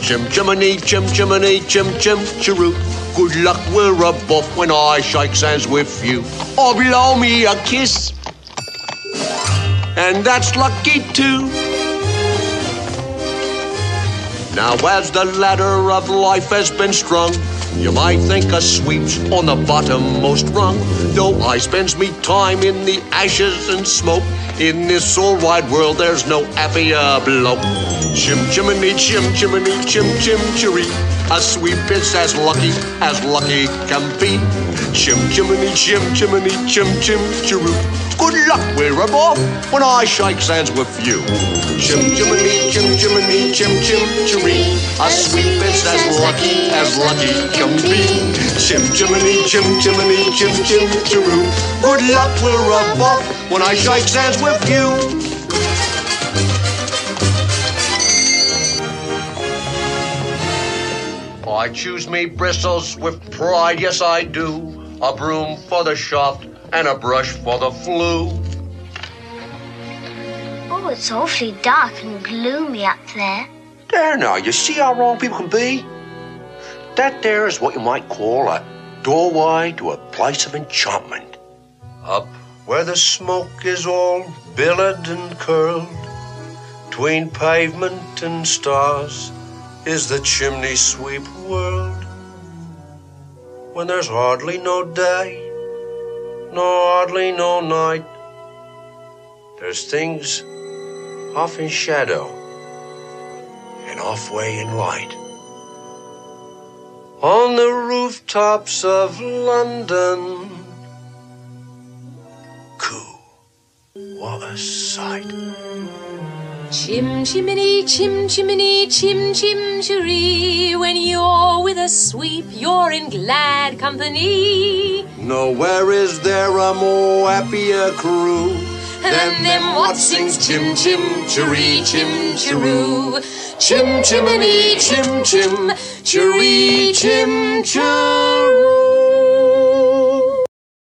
Chim chimney, chim chimney, chim chim chiroo. Good luck we're above when I shake hands with you. Or blow me a kiss. And that's lucky too. Now as the ladder of life has been strung, you might think a sweep's on the bottommost rung. Though I spends me time in the ashes and smoke, in this all wide world there's no happier bloke. Chim chimney, chim chimney, chim chim chiree. A sweep is as lucky as lucky can be. Chim chimney, chim chimney, chim chim chiroo. Good luck we're above when I shake hands with you. Chim chimney, chim chimney, chim chim chiree. A sweep is as lucky as lucky can be. Chim chimney, chim chimney, chim chim chiroo. Good luck we're above when I shake hands with you. I choose me bristles with pride, yes I do. A broom for the shaft and a brush for the flue. Oh, it's awfully dark and gloomy up there. There now, you see how wrong people can be? That there is what you might call a doorway to a place of enchantment. Up where the smoke is all billowed and curled, between pavement and stars is the chimney sweep world. When there's hardly no day, nor hardly no night, there's things off in shadow and halfway in light. On the rooftops of London, what a sight. Chim chimney, chim chimney, chim chim chiree. When you're with a sweep, you're in glad company. Nowhere is there a more happier crew than them what sings chim chim chiree, chim chiroo. Chim chimney, chim chim chiree, chim chiroo.